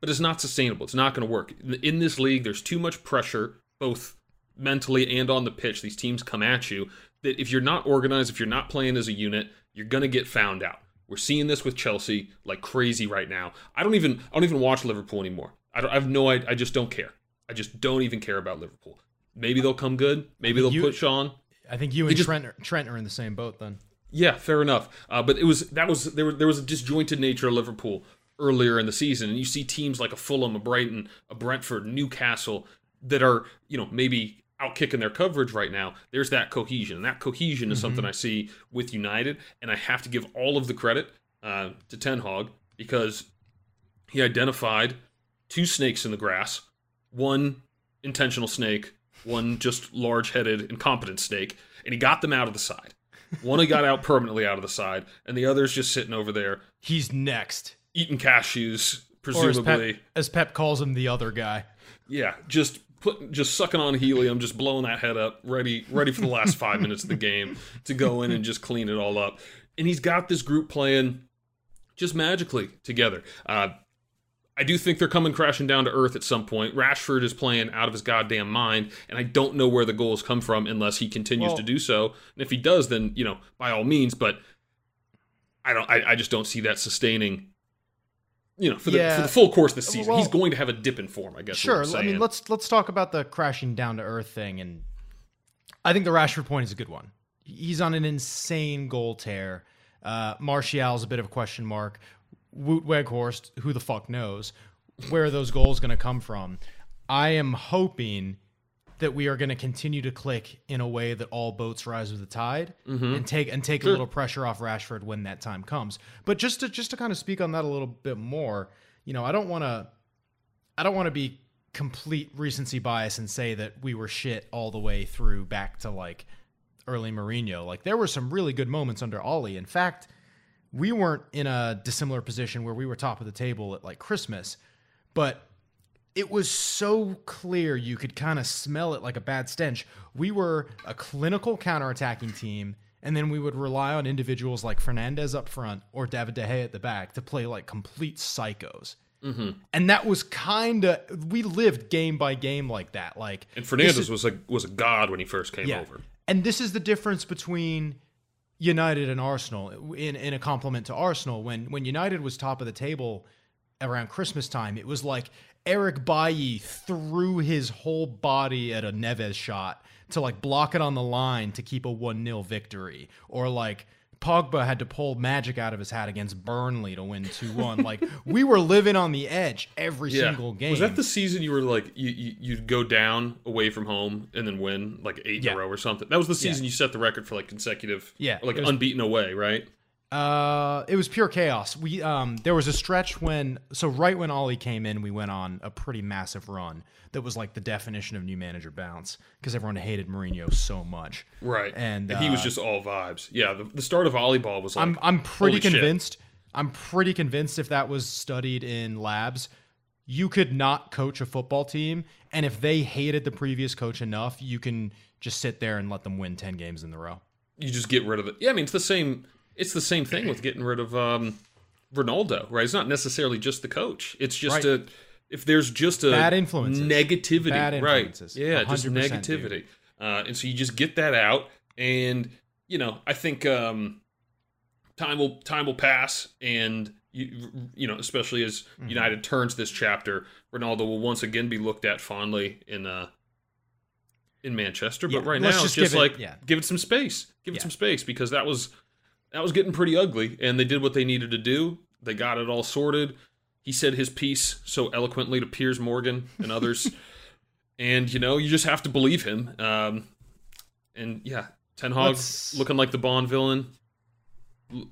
but it's not sustainable. It's not going to work in this league. There's too much pressure, both mentally and on the pitch. These teams come at you that if you're not organized, if you're not playing as a unit, you're going to get found out. We're seeing this with Chelsea like crazy right now. I don't even I don't even watch Liverpool anymore. I, don't, I have no I, I just don't care. I just don't even care about Liverpool. Maybe they'll come good. Maybe they'll You- push on. I think you and just- Trent are, Trent are in the same boat then. Yeah, fair enough. Uh, but it was that was there. Was, there was a disjointed nature of Liverpool earlier in the season, and you see teams like a Fulham, a Brighton, a Brentford, Newcastle that are you know maybe out kicking their coverage right now. There's that cohesion, and that cohesion is something I see with United, and I have to give all of the credit uh, to Ten Hag because he identified two snakes in the grass, one intentional snake, one just large-headed incompetent snake, and he got them out of the side. One he got out permanently out of the side, and the other's just sitting over there He's next. eating cashews, Or as presumably. Pep, as Pep calls him, the other guy. Yeah, just put just sucking on helium, just blowing that head up, ready ready for the last five minutes of the game to go in and just clean it all up. And he's got this group playing just magically together. Uh, I do think they're coming crashing down to earth at some point. Rashford is playing out of his goddamn mind, and I don't know where the goals come from unless he continues Well- to do so. And if he does, then you know, by all means. But I don't. I, I just don't see that sustaining. You know, for the Yeah. for the full course of the season, Well- he's going to have a dip in form. I guess. Sure. I mean, let's let's talk about the crashing down to earth thing, and I think the Rashford point is a good one. He's on an insane goal tear. Uh, Martial's a bit of a question mark. Wout Weghorst, who the fuck knows where are those goals going to come from? I am hoping that we are going to continue to click in a way that all boats rise with the tide mm-hmm. and take and take a little pressure off Rashford when that time comes. But just to just to kind of speak on that a little bit more, you know, I don't want to I don't want to be complete recency bias and say that we were shit all the way through back to like early Mourinho. Like there were some really good moments under Ole. In fact, we weren't in a dissimilar position where we were top of the table at like Christmas, but it was so clear you could kind of smell it like a bad stench. We were a clinical counterattacking team, and then we would rely on individuals like Fernandes up front or David De Gea at the back to play like complete psychos. Mm-hmm. And that was kind of we lived game by game like that. Like And Fernandes is- was a was a god when he first came yeah. over. And this is the difference between United and Arsenal in in a compliment to Arsenal when when United was top of the table around Christmas time, it was like Eric Bailly threw his whole body at a Neves shot to like block it on the line to keep a 1-0 victory or like Pogba had to pull magic out of his hat against Burnley to win 2-1. like we were living on the edge every single game. Was that the season you were like you, you'd go down away from home and then win like eight Yeah. in a row or something? That was the season you set the record for like consecutive, Yeah, like was- unbeaten away, right? Uh, it was pure chaos. We um, there was a stretch when so right when Ole came in, we went on a pretty massive run that was like the definition of new manager bounce because everyone hated Mourinho so much. Right, And, he was uh, just all vibes. Yeah, the, the start of volleyball was like I'm I'm pretty holy shit. convinced. I'm pretty convinced if that was studied in labs, you could not coach a football team, and if they hated the previous coach enough, you can just sit there and let them win ten games in a row. you just get rid of it. Yeah, I mean it's the same. It's the same thing with getting rid of um, Ronaldo, right? It's not necessarily just the coach. It's just Right. a if there's just a Bad influences. negativity, Bad right? Yeah, just 100%, negativity, uh, and so you just get that out, and you know I think um, time will time will pass, and you you know especially as Mm-hmm. United turns this chapter, Ronaldo will once again be looked at fondly in uh in Manchester. Yeah, But right now, just it's just it- like yeah. give it some space, give it some space because that was that was getting pretty ugly, and they did what they needed to do. They got it all sorted. He said his piece so eloquently to Piers Morgan and others, and you know you just have to believe him. Um, and yeah, Ten Let's- looking like the Bond villain.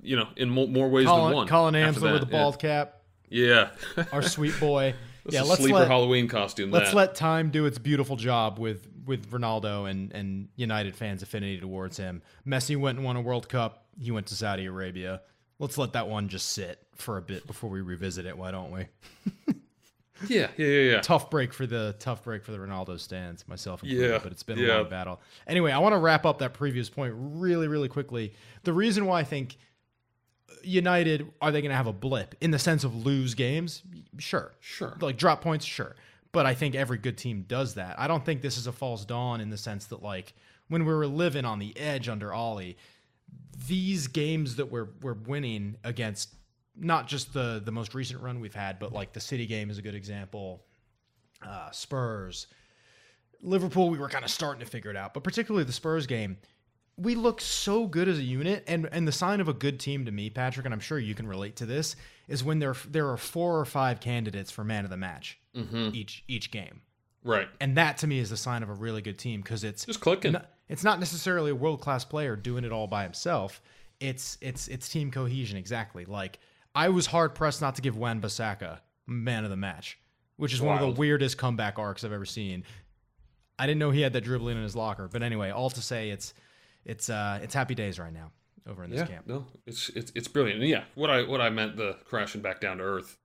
You know, in mo- more ways than one. Colin Amsler with the bald cap, Yeah, yeah. our sweet boy. That's yeah, a let's sleeper let Halloween costume. let's that. let time do its beautiful job with with Ronaldo and and United fans' affinity towards him. Messi went and won a World Cup. He went to Saudi Arabia. Let's let that one just sit for a bit before we revisit it. Why don't we? yeah, yeah, yeah, yeah. Tough break for the tough break for the Ronaldo stands, myself included. Yeah, but it's been yeah. a long battle. Anyway, I want to wrap up that previous point really, really quickly. The reason why I think United are they going to have a blip in the sense of lose games? Sure, Sure. like drop points, sure. But I think every good team does that. I don't think this is a false dawn in the sense that like when we were living on the edge under Ole, these games that we're we're winning against not just the the most recent run we've had, but like the City game is a good example. Uh, Spurs, Liverpool, we were kind of starting to figure it out, but particularly the Spurs game, we look so good as a unit. And and the sign of a good team to me, Patrick, and I'm sure you can relate to this, is when there there are four or five candidates for man of the match each each game, Right. and that to me is the sign of a really good team because it's Just clicking. it's not necessarily a world class player doing it all by himself. It's it's it's team cohesion exactly. Like I was hard pressed not to give Wan Bissaka man of the match, which is one of the weirdest comeback arcs I've ever seen. I didn't know he had that dribbling in his locker, but anyway, all to say it's it's uh it's happy days right now over in this yeah, camp. no, it's it's it's brilliant. And yeah, what I what I meant the crashing back down to earth,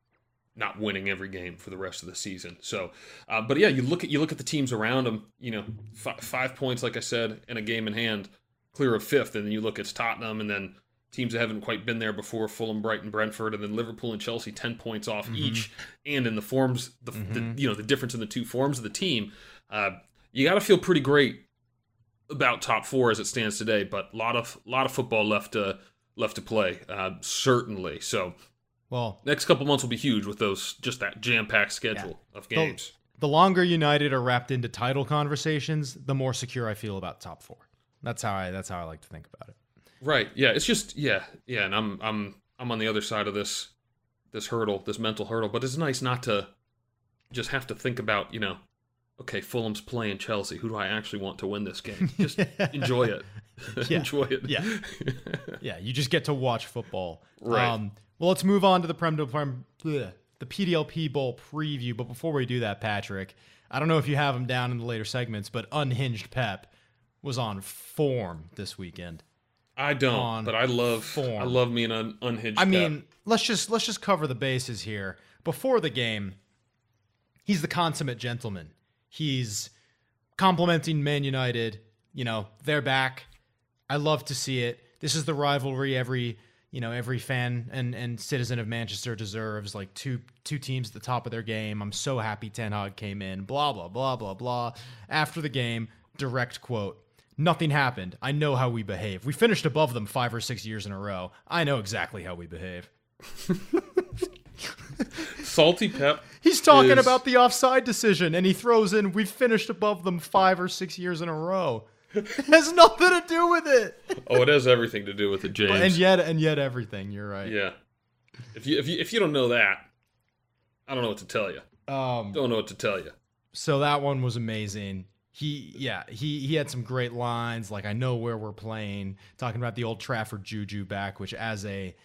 not winning every game for the rest of the season. So, uh, but yeah, you look at you look at the teams around them. You know, f- five points, like I said, and a game in hand, clear of fifth. And then you look at Tottenham, and then teams that haven't quite been there before: Fulham, Brighton, Brentford, and then Liverpool and Chelsea, ten points off Mm-hmm. each. And in the forms, the, the you know the difference in the two forms of the team, uh, you got to feel pretty great about top four as it stands today, but a lot of lot of football left to left to play, uh, certainly. So Well, next couple months will be huge with those just that jam packed schedule of the- games. the longer United are wrapped into title conversations, the more secure I feel about top four. That's how I that's how I like to think about it. Right? Yeah. It's just yeah, yeah. And I'm I'm I'm on the other side of this this hurdle, this mental hurdle. But it's nice not to just have to think about you know, okay, Fulham's playing Chelsea. Who do I actually want to win this game? Just enjoy it. Yeah. enjoy it. Yeah. Yeah, you just get to watch football. Right. Um, well, let's move on to the Prem de Prem, bleh, the PDLP Bowl preview. But before we do that, Patrick, I don't know if you have them down in the later segments, but Unhinged Pep was on form this weekend. I don't, On but I love form. I love me an un- unhinged. I Pep. mean, let's just let's just cover the bases here. Before the game, he's the consummate gentleman. He's complimenting Man United. You know, they're back. I love to see it. This is the rivalry every you know every fan and and citizen of Manchester deserves. Like two two teams at the top of their game. I'm so happy Ten Hag came in. Blah blah blah blah blah. After the game, direct quote. Nothing happened. I know how we behave. We finished above them five or six years in a row. I know exactly how we behave. Salty Pep. He's talking is- about the offside decision, and he throws in, we've finished above them five or six years in a row." It has nothing to do with it. Oh, it has everything to do with it, James. And yet, and yet, everything. You're right. yeah. If you if you if you don't know that, I don't know what to tell you. Um. Don't know what to tell you. So that one was amazing. He, yeah, he he had some great lines. Like I know where we're playing. Talking about the old Trafford Juju back, which as a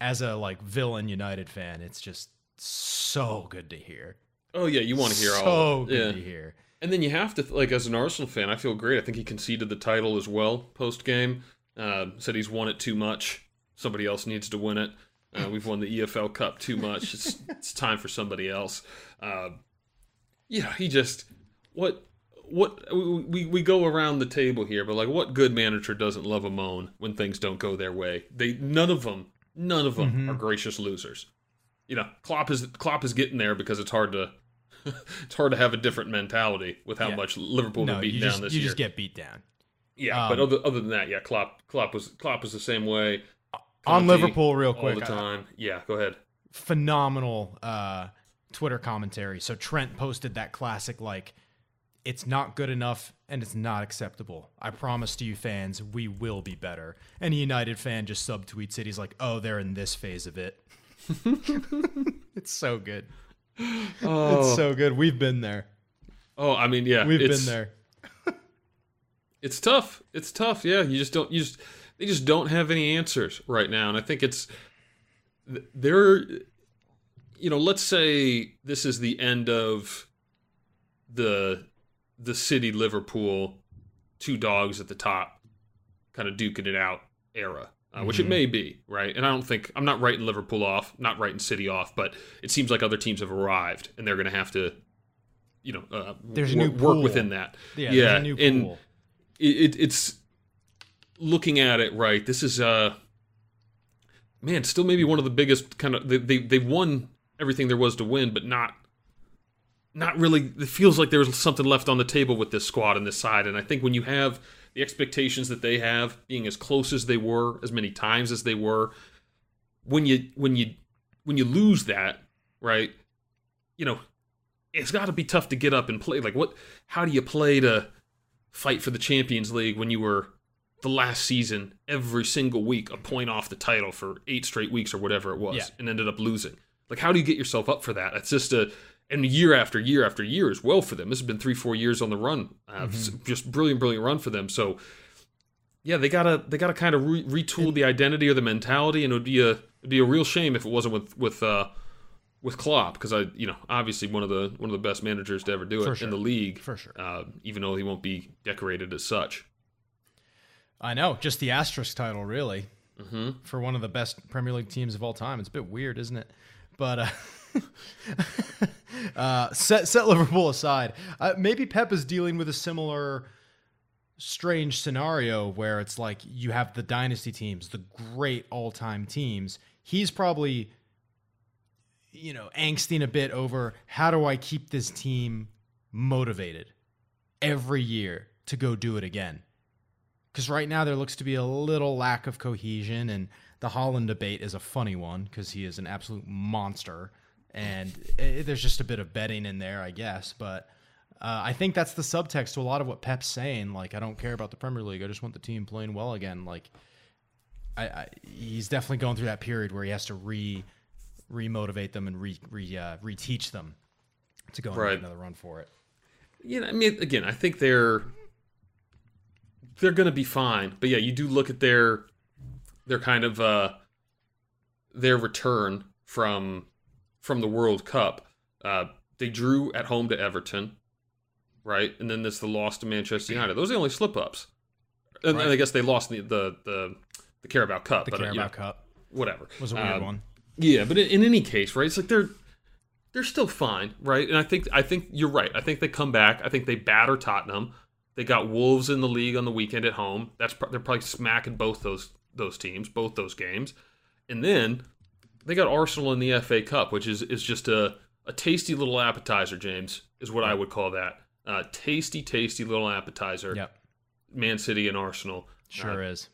as a like villain United fan, it's just so good to hear. Oh yeah, you want to hear so all. Of it. good Yeah. to hear. And then you have to like as an Arsenal fan, I feel great. I think he conceded the title as well post game. Uh, said he's won it too much. Somebody else needs to win it. Uh, we've won the EFL Cup too much. It's it's time for somebody else. Uh, yeah, he just what what we we go around the table here, but like what good manager doesn't love a moan when things don't go their way? They none of them none of them Mm-hmm. are gracious losers. You know, Klopp is Klopp is getting there because it's hard to it's hard to have a different mentality with how Yeah. much Liverpool No, you down just this you year. You just get beat down. yeah, um, but other other than that, yeah, Klopp Klopp was Klopp was the same way. On Liverpool, real quick, all the I- time. Yeah, go ahead. phenomenal uh, Twitter commentary. So Trent posted that classic like, "It's not good enough and it's not acceptable. I promise to you, fans, we will be better." And a United fan just subtweets it. He's like, "Oh, they're in this phase of it." it's so good. Oh, It's so good. We've been there. oh, I mean, yeah, We've been there. It's tough. It's tough. Yeah, you just don't. You just they just don't have any answers right now, and I think it's th- they're. You know, let's say this is the end of the the city Liverpool two dogs at the top, kind of duking it out era, uh, which it may be, right? And I don't think I'm not writing Liverpool off, not writing City off, but it seems like other teams have arrived, and they're going to have to, you know, uh, There's a wor- new work pool. within that. Yeah, yeah, there's a new and pool. it, it, it's looking at it right. This is uh man, still maybe one of the biggest kind of they they they've won everything there was to win, but not not really. It feels like there's something left on the table with this squad and this side. And I think when you have the expectations that they have, being as close as they were, as many times as they were, when you when you when you lose that, right? You know, it's got to be tough to get up and play. Like what? How do you play to fight for the Champions League when you were the last season every single week a point off the title for eight straight weeks or whatever it was Yeah. and ended up losing? Like how do you get yourself up for that? It's just a and year after year after year as well for them. This has been three four years on the run, uh, s- just brilliant brilliant run for them. So yeah, they gotta they gotta kind of re- retool the identity or the mentality, and it would be a it'd be a real shame if it wasn't with with uh, with Klopp because I you know obviously one of the one of the best managers to ever do it For in the league For sure. uh, even though he won't be decorated as such. I know, just the asterisk title, really, hmm for one of the best Premier League teams of all time. It's a bit weird, isn't it? But uh, set set Liverpool aside, uh, maybe Pep is dealing with a similar strange scenario where it's like you have the dynasty teams, the great all time teams. He's probably, you know, angsting a bit over how do I keep this team motivated every year to go do it again? Because right now there looks to be a little lack of cohesion and the Haaland debate is a funny one because he is an absolute monster and eh, there's just a bit of betting in there I guess. But uh, I think that's the subtext to a lot of what Pep's saying. Like I don't care about the Premier League. I just want the team playing well again. Like I, I he's definitely going through that period where he has to re remotivate them and re, re uh, reteach them to go and Right. make another run for it. Yeah, I mean, again, I think they're they're going to be fine. But yeah, you do look at their their kind of uh, their return from from the World Cup. Uh, they drew at home to Everton, right, and then there's the loss to Manchester United. Those are the only slip ups. And, Right. and I guess they lost the the the, the Carabao Cup, the but uh, Carabao you know, Cup whatever was a weird Um, one yeah, but in, in any case, right? It's like they're they're still fine, right? And I think I think you're right. I think they come back. I think they batter Tottenham. They got Wolves in the league on the weekend at home. That's they're probably smacking both those those teams, both those games, and then they got Arsenal in the FA Cup, which is is just a a tasty little appetizer. James is what I would call that. Uh, tasty, tasty little appetizer. yep Man City and Arsenal Sure is.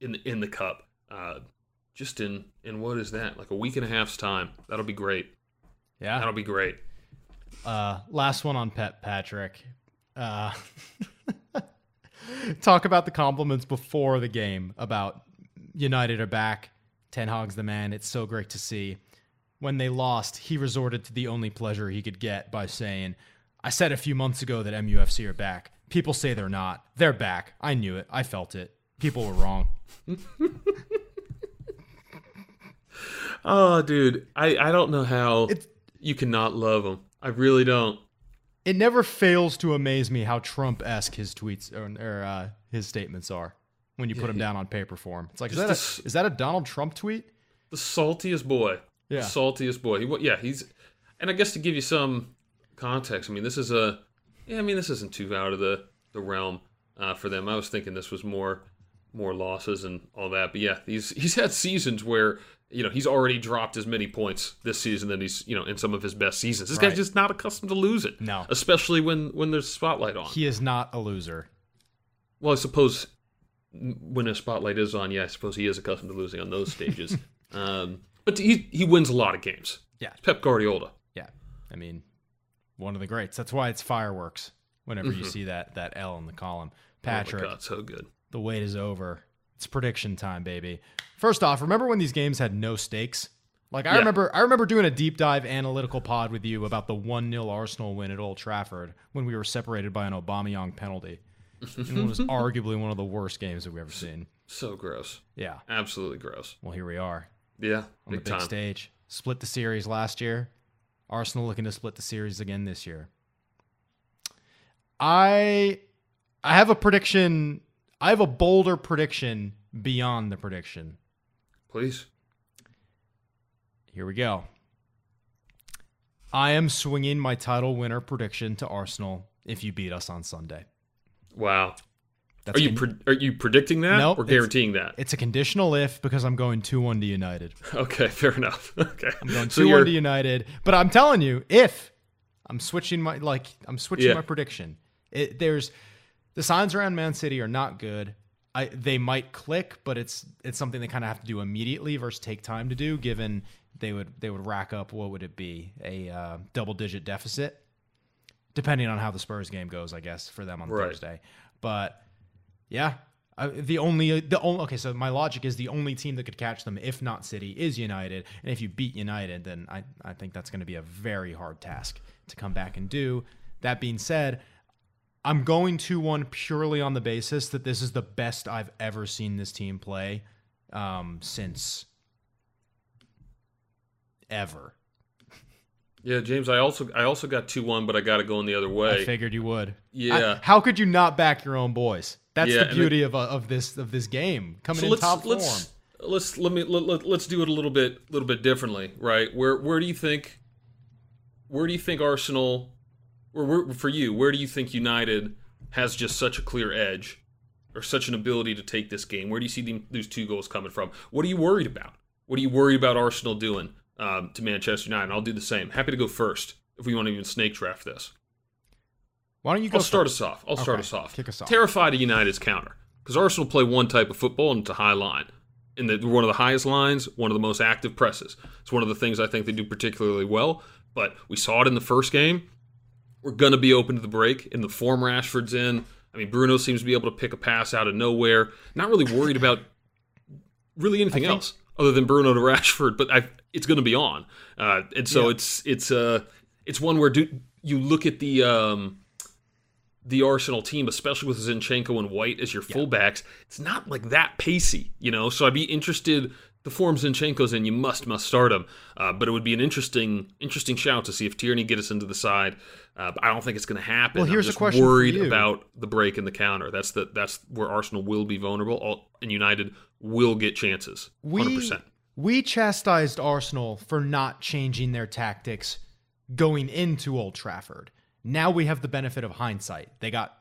in the, in the cup. Uh, just in in what is that? Like a week and a half's time. That'll be great. Yeah. That'll be great. Uh, last one on Pep Patrick. Uh, talk about the compliments before the game about United are back. Ten Hag's the man. It's so great to see. When they lost, he resorted to the only pleasure he could get by saying, I said a few months ago that MUFC are back. People say they're not. They're back. I knew it. I felt it. People were wrong. Oh, dude, I I don't know how It's- you cannot love him. I really don't. It never fails to amaze me how Trump esque his tweets or, or uh, his statements are when you put them down on paper form. It's like, is that, this- a, is that a Donald Trump tweet? The saltiest boy. Yeah. The saltiest boy. He, yeah, he's, and I guess to give you some context, I mean, this is a, yeah, I mean, this isn't too out of the the realm uh, for them. I was thinking this was more, more losses and all that, but yeah, he's he's had seasons where you know he's already dropped as many points this season than he's you know in some of his best seasons. This Right. guy's just not accustomed to losing. No. especially when when there's spotlight on. He is not a loser. Well, I suppose when a spotlight is on, yeah, I suppose he is accustomed to losing on those stages. um, but he he wins a lot of games. Yeah. It's Pep Guardiola. Yeah. I mean, one of the greats. That's why it's fireworks whenever you see that, that L in the column. Patrick, Mm-hmm. Oh god, so good. the wait is over. It's prediction time, baby. First off, remember when these games had no stakes? Like I Yeah. remember I remember doing a deep dive analytical pod with you about the 1-0 Arsenal win at Old Trafford when we were separated by an Aubameyang penalty. It was arguably one of the worst games that we've ever seen. So gross. Yeah. Absolutely gross. Well, here we are Yeah, on big the big time. stage. Split the series last year. Arsenal looking to split the series again this year. I I have a prediction. I have a bolder prediction beyond the prediction. Please. Here we go. I am swinging my title winner prediction to Arsenal if you beat us on Sunday. Wow. That's Are you con- pre- are you predicting that Nope, or it's- guaranteeing that? it's a conditional if because I'm going 2-1 to United. Okay, fair enough. Okay. I'm going 2 you're- 1 to United. But I'm telling you, if I'm switching my like I'm switching Yeah. my prediction. It, there's the signs around Man City are not good. I they might click, but it's it's something they kind of have to do immediately versus take time to do. Given they would they would rack up what would it be a uh, double digit deficit, depending on how the Spurs game goes, I guess for them on Right. Thursday. But yeah. Uh, the only the only okay so my logic is the only team that could catch them if not city is united and if you beat united then i, I think that's going to be a very hard task to come back and do that being said i'm going to one purely on the basis that this is the best i've ever seen this team play um, since ever Yeah, James, I also I also got 2-1, but I got to go in the other way. i figured you would Yeah. I- how could you not back your own boys that's Yeah, the beauty of, uh, of this of this game coming so in let's top form let's let's let me let, let, let's do it a little bit a little bit differently, right? Where where do you think where do you think Arsenal or where, for you, where do you think United has just such a clear edge or such an ability to take this game? Where do you see them, those two goals coming from? What are you worried about? What are you worried about Arsenal doing um, to Manchester United? I'll do the same. Happy to go first if we want to even snake draft this. why don't you go I'll start first? us off. I'll start us off. kick us off. Terrified of United's counter because Arsenal play one type of football and it's a high line. And they're one of the highest lines, one of the most active presses. It's one of the things I think they do particularly well. But we saw it in the first game. We're going to be open to the break in the form Rashford's in. I mean, Bruno seems to be able to pick a pass out of nowhere. Not really worried about really anything think- else other than Bruno to Rashford, but I, it's going to be on. Uh, and so Yeah. it's it's uh it's one where do you look at the um, the Arsenal team, especially with Zinchenko and White as your fullbacks, it's not like that pacey, you know. So I'd be interested. The form Zinchenko's in, you must must start him. Uh, but it would be an interesting interesting shout to see if Tierney get us into the side. Uh, but I don't think it's going to happen. Well, here's I'm a just question for worried about the break and the counter. That's the that's where Arsenal will be vulnerable, all, and United will get chances. Hundred we we chastised Arsenal for not changing their tactics going into Old Trafford. Now we have the benefit of hindsight. They got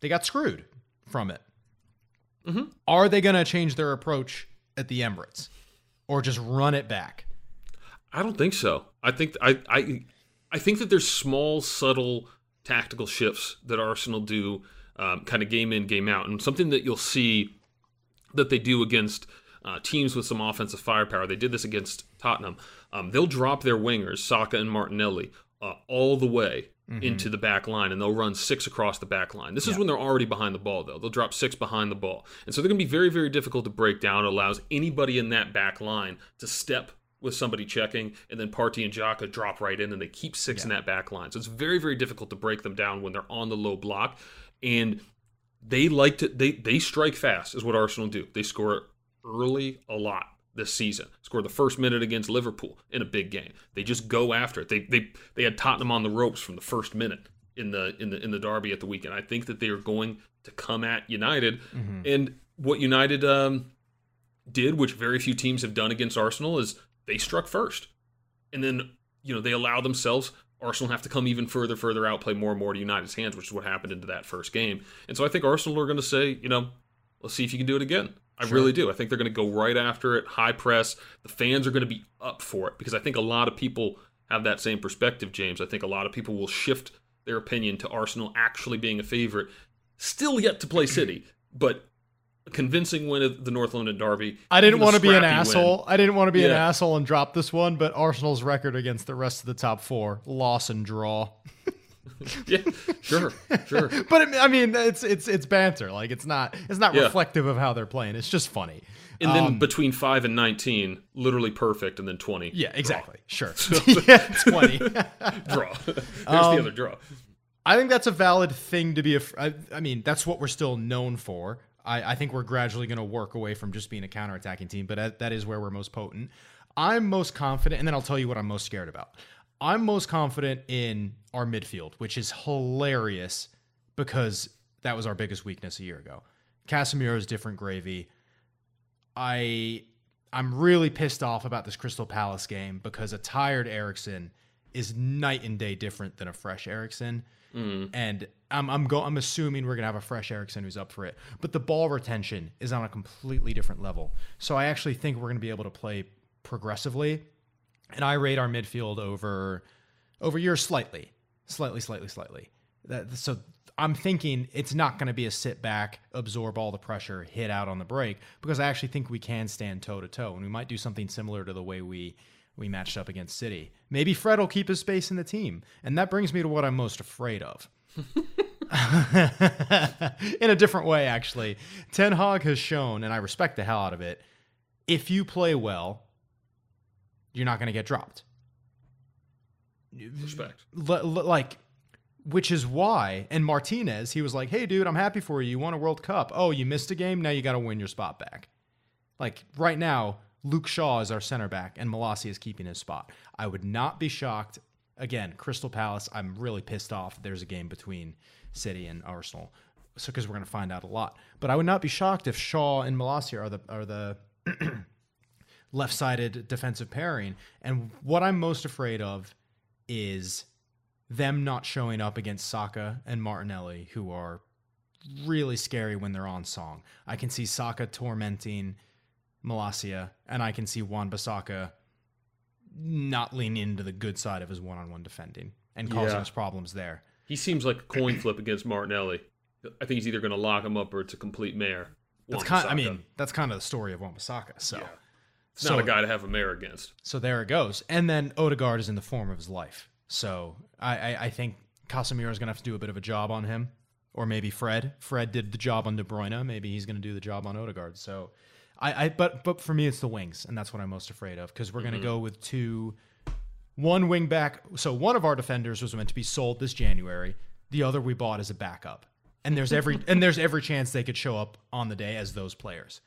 they got screwed from it. Mm-hmm. Are they going to change their approach at the Emirates, or just run it back? I don't think so. I think I I I think that there's small, subtle tactical shifts that Arsenal do um, kind of game in, game out, and something that you'll see that they do against uh, teams with some offensive firepower. They did this against Tottenham. Um, they'll drop their wingers, Saka and Martinelli, uh, all the way into the back line, and they'll run six across the back line. This is when they're already behind the ball, though. They'll drop six behind the ball, and so they're going to be very, very difficult to break down. It allows anybody in that back line to step with somebody checking, and then Partey and Xhaka drop right in, and they keep six in that back line. So it's very, very difficult to break them down when they're on the low block, and they like to they they strike fast is what Arsenal do. They score early a lot this season. Scored the first minute against Liverpool in a big game. They just go after it. They they they had Tottenham on the ropes from the first minute in the in the in the derby at the weekend. I think that they are going to come at United and what United um, did, which very few teams have done against Arsenal, is they struck first, and then you know they allow themselves. Arsenal have to come even further, further out, play more and more to United's hands, which is what happened into that first game. And so I think Arsenal are going to say, you know, let's see if you can do it again. I really do. I think they're going to go right after it, high press. The fans are going to be up for it because I think a lot of people have that same perspective, James. I think a lot of people will shift their opinion to Arsenal actually being a favorite. Still yet to play City, but convincing win of the North London Derby. I didn't want to be an scrappy win. asshole. I didn't want to be an asshole and drop this one, but Arsenal's record against the rest of the top four, loss and draw. Yeah, sure, sure. But I mean, it's it's it's banter. Like it's not it's not Yeah. reflective of how they're playing. It's just funny. And then Um, between five and nineteen, literally perfect, and then twenty. yeah, exactly. Sure. yeah, twenty. draw. There's Um, the other draw. I think that's a valid thing to be. Af- I, I mean, that's what we're still known for. I, I think we're gradually going to work away from just being a counterattacking team, but that, that is where we're most potent. I'm most confident, and then I'll tell you what I'm most scared about. I'm most confident in our midfield, which is hilarious because that was our biggest weakness a year ago. Casemiro's different gravy. I I'm really pissed off about this Crystal Palace game because a tired Eriksen is night and day different than a fresh Eriksen. Mm. And I'm I'm go I'm assuming we're gonna have a fresh Eriksen who's up for it. But the ball retention is on a completely different level. So I actually think we're gonna be able to play progressively. And I rate our midfield over over yours slightly. Slightly, slightly, slightly. That so I'm thinking it's not going to be a sit back, absorb all the pressure, hit out on the break because I actually think we can stand toe to toe and we might do something similar to the way we we matched up against City. Maybe Fred will keep his space in the team. And that brings me to what I'm most afraid of. in a different way actually. Ten Hag has shown and I respect the hell out of it. If you play well, you're not going to get dropped. Respect. L- l- like which is why and martinez he was like hey dude i'm happy for you you won a world cup oh you missed a game now you got to win your spot back like right now luke shaw is our center back and Malacia is keeping his spot. I would not be shocked. Again crystal palace i'm really pissed off there's a game between city and arsenal so because we're going to find out a lot. But i would not be shocked if shaw and Malacia are the are the left-sided defensive pairing. And what i'm most afraid of is them not showing up against Saka and Martinelli, who are really scary when they're on song. I can see Saka tormenting Malacia, and I can see Wan Bissaka not leaning into the good side of his one-on-one defending and causing Yeah. us problems there. He seems like a coin flip against Martinelli. I think he's either going to lock him up or it's a complete mare. That's Wan kind. I mean, that's kind of the story of Wan Bissaka. So, Yeah. it's so not a guy to have a mare against. So there it goes. And then Odegaard is in the form of his life. So I, I, I think Casemiro is going to have to do a bit of a job on him. Or maybe Fred. Fred did the job on De Bruyne. Maybe he's going to do the job on Odegaard. So I, I but but for me it's the wings, and that's what I'm most afraid of because we're going to go with two, one wing back. So one of our defenders was meant to be sold this January. The other we bought as a backup, and there's every and there's every chance they could show up on the day as those players.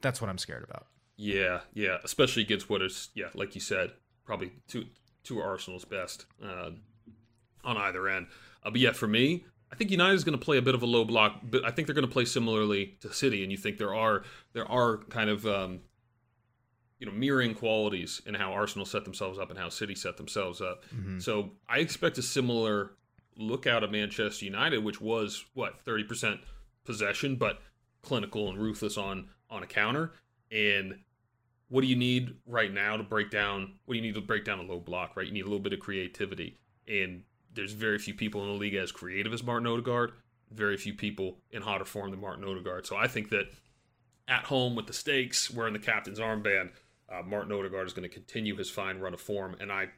That's what I'm scared about. Yeah, yeah, especially against what is, yeah, like you said, probably two two Arsenal's best uh, on either end. Uh, but yeah, for me, I think United is going to play a bit of a low block, but I think they're going to play similarly to City. And you think there are there are kind of um, you know mirroring qualities in how Arsenal set themselves up and how City set themselves up. So I expect a similar look out of Manchester United, which was what thirty percent possession, but clinical and ruthless on on a counter. And what do you need right now to break down? What do you need to break down a low block? Right, you need a little bit of creativity, and there's very few people in the league as creative as Martin Odegaard. very few people in hotter form than Martin Odegaard. So I think that at home with the stakes, wearing the captain's armband, uh, Martin Odegaard is going to continue his fine run of form. And I,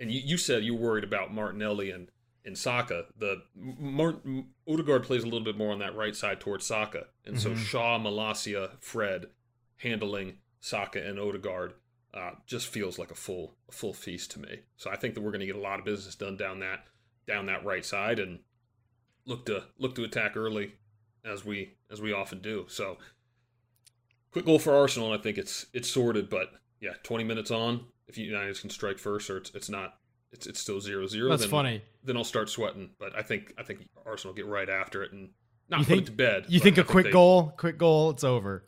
and you, you said you were worried about Martinelli and and Saka. The Martin Odegaard plays a little bit more on that right side towards Saka, and so Shaw, Malacia, Fred handling Saka and Odegaard uh, just feels like a full a full feast to me. So I think that we're going to get a lot of business done down that down that right side and look to look to attack early as we as we often do. So quick goal for Arsenal. I think it's it's sorted, but yeah, 20 minutes on, if United can strike first, or it's it's not, it's it's still zero zero. That's then, funny. Then I'll start sweating. But I think I think Arsenal get right after it and not You put think it to bed. You think I a quick they- goal, quick goal, it's over.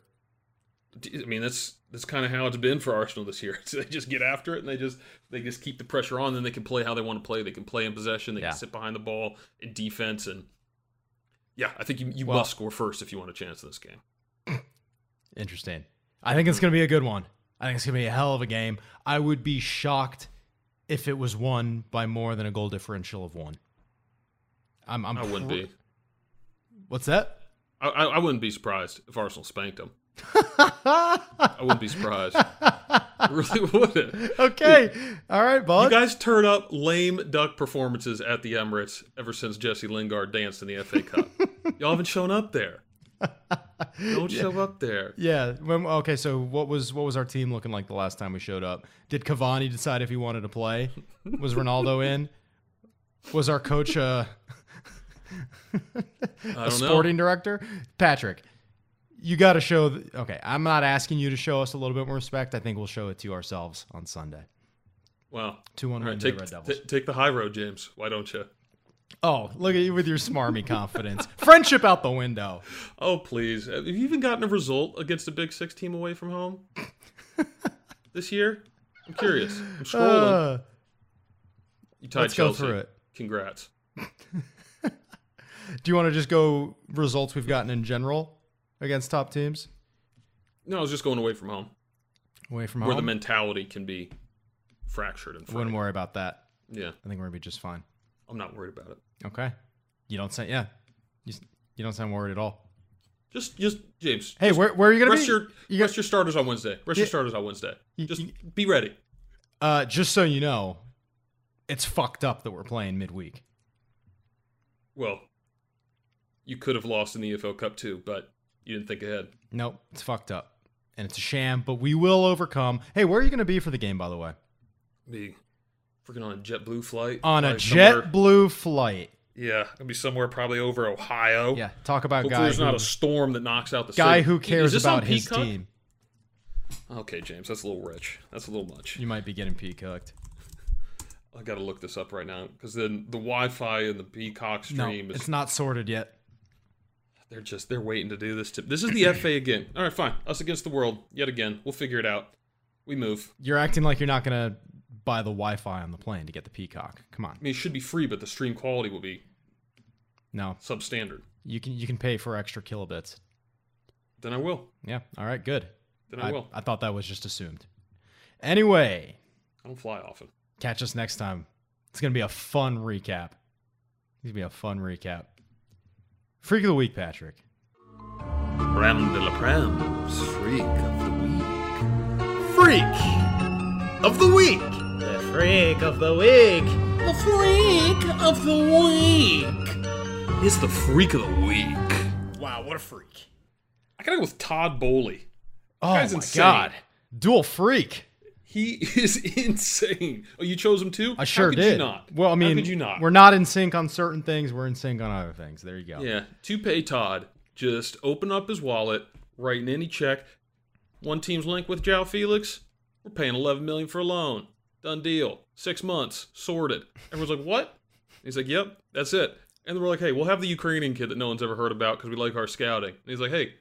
I mean, that's that's kind of how it's been for Arsenal this year. So they just get after it and they just they just keep the pressure on. Then they can play how they want to play. They can play in possession. They Yeah. can sit behind the ball in defense. And yeah, I think you you Well- must score first if you want a chance in this game. Interesting. I think it's going to be a good one. I think it's going to be a hell of a game. I would be shocked if it was won by more than a goal differential of one. I'm, I'm I wouldn't pr- be. What's that? I, I, I wouldn't be surprised if Arsenal spanked them. I wouldn't be surprised. I really wouldn't. okay. All right, You guys turn up lame duck performances at the Emirates ever since Jesse Lingard danced in the FA Cup. Y'all haven't shown up there. Don't show up there. yeah. When, okay. So what was what was our team looking like the last time we showed up? Did Cavani decide if he wanted to play? Was Ronaldo in? Was our coach uh, a don't know. sporting director? Patrick, you got to show. th- okay, I'm not asking you to show us a little bit more respect. I think we'll show it to ourselves on Sunday. Well, Two one right, to the take, Red Devils. t- take the high road, James. Why don't you? oh, look at you with your smarmy confidence. Friendship out the window. Oh, please. Have you even gotten a result against a Big Six team away from home this year? I'm curious. I'm scrolling. Uh, you tied let's go through it. Congrats. do you want to just go results we've gotten in general against top teams No, I was just going away from home, away from home. where the mentality can be fractured and Wouldn't worry about that. Yeah, I think we're gonna be just fine. I'm not worried about it. Okay. You don't say yeah. You, you don't sound worried at all. Just, just James. Hey, where, where are you gonna rest be? your you got, rest your starters on Wednesday. Rest Yeah. your starters on Wednesday. Just you- be ready. uh, just so you know, it's fucked up that we're playing midweek. Well, you could have lost in the EFL Cup too, but you didn't think ahead. Nope, it's fucked up, and it's a sham. But we will overcome. Hey, where are you gonna be for the game, by the way? Be freaking on a JetBlue flight On a JetBlue flight. Yeah, gonna be somewhere probably over Ohio. Yeah, talk about Hopefully, guy there's who, not a storm that knocks out the guy city. who cares about his Peacock? team. Okay, James, that's a little rich. That's a little much. You might be getting peacocked. I got to look this up right now because then the Wi-Fi and the Peacock No, stream is it's not sorted yet. They're just they're waiting to do this. To, this is the FA again. All right, fine. Us against the world yet again. We'll figure it out. We move. You're acting like you're not gonna buy the Wi-Fi on the plane to get the peacock. Come on. I mean, it should be free, but the stream quality will be No, substandard. you can you can pay for extra kilobits. Then I will. Yeah. All right. Good. Then I, will. I thought that was just assumed. Anyway, I don't fly often. catch us next time. It's gonna be a fun recap. It's gonna be a fun recap. Freak of the week, Patrick. Bram de la Prams, freak of the week. Freak of the week. The freak of the week. The freak of the week. It's the freak of the week. Wow, what a freak. I gotta go with Todd Boehly. Oh my insane. god, dual freak. He is insane. Oh, you chose him too? I sure How could did. You not? Well, I mean, How could you not? we're not in sync on certain things. We're in sync on other things. There you go. Yeah, to pay Todd, just open up his wallet, write in any check. One team's linked with João Felix. We're paying 11 million for a loan. Done deal. Six months sorted. Everyone's like, "What?" He's like, "Yep, that's it." And we're like, "Hey, we'll have the Ukrainian kid that no one's ever heard about because we like our scouting." And he's like, "Hey,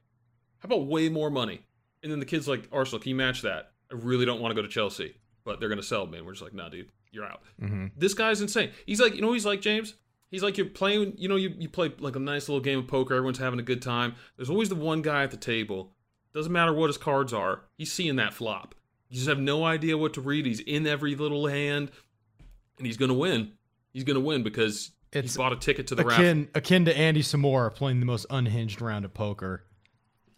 how about way more money?" And then the kid's like, "Arsenal, can you match that? I really don't want to go to Chelsea, but they're gonna sell me." And we're just like, "Nah, dude, you're out." Mm-hmm. This guy's insane. He's like, you know, he's like James. He's like you're playing, you know, you, you play like a nice little game of poker. Everyone's having a good time. There's always the one guy at the table. Doesn't matter what his cards are. He's seeing that flop. You just have no idea what to read. He's in every little hand, and he's gonna win. He's gonna win because He's It's bought a ticket to the raffle. akin akin to Andy Samora playing the most unhinged round of poker.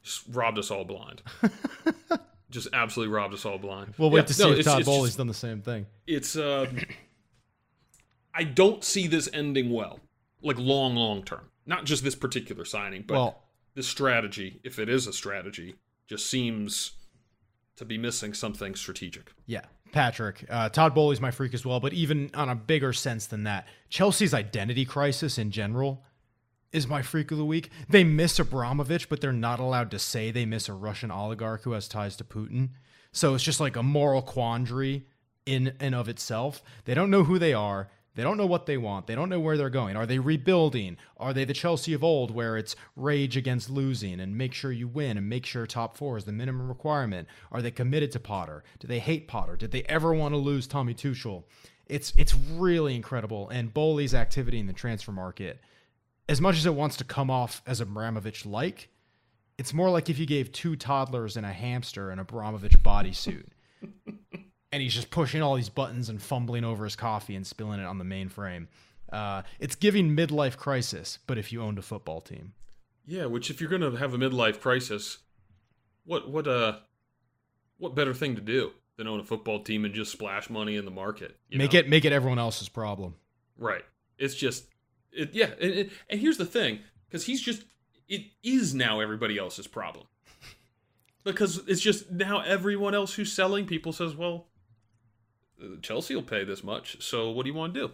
Just robbed us all blind. just absolutely robbed us all blind. We'll wait Yeah, to see no, if it's- Todd it's Boehly's just- done the same thing. it's uh I don't see this ending well. Like long, long term. Not just this particular signing, but well, this strategy, if it is a strategy, just seems to be missing something strategic. yeah, Patrick. Uh, Todd Boehly's my freak as well, but even on a bigger sense than that, Chelsea's identity crisis in general is my freak of the week. They miss Abramovich, but they're not allowed to say they miss a Russian oligarch who has ties to Putin. So it's just like a moral quandary in and of itself. They don't know who they are. They don't know what they want. They don't know where they're going. Are they rebuilding? Are they the Chelsea of old where it's rage against losing and make sure you win and make sure top four is the minimum requirement? Are they committed to Potter? Do they hate Potter? Did they ever want to lose Tommy Tuchel? It's it's really incredible. And Boehly's activity in the transfer market, as much as it wants to come off as Abramovich like, it's more like if you gave two toddlers and a hamster an Abramovich bodysuit. and he's just pushing all these buttons and fumbling over his coffee and spilling it on the mainframe. Uh, it's giving midlife crisis, but if you owned a football team. Yeah, which if you're gonna have a midlife crisis, what what uh what better thing to do than own a football team and just splash money in the market? you Make know? it make it everyone else's problem. Right. It's just, it, yeah. And, and, here's the thing, because he's just, it is now everybody else's problem. Because it's just now everyone else who's selling people says, well, Chelsea will pay this much, so what do you want to do?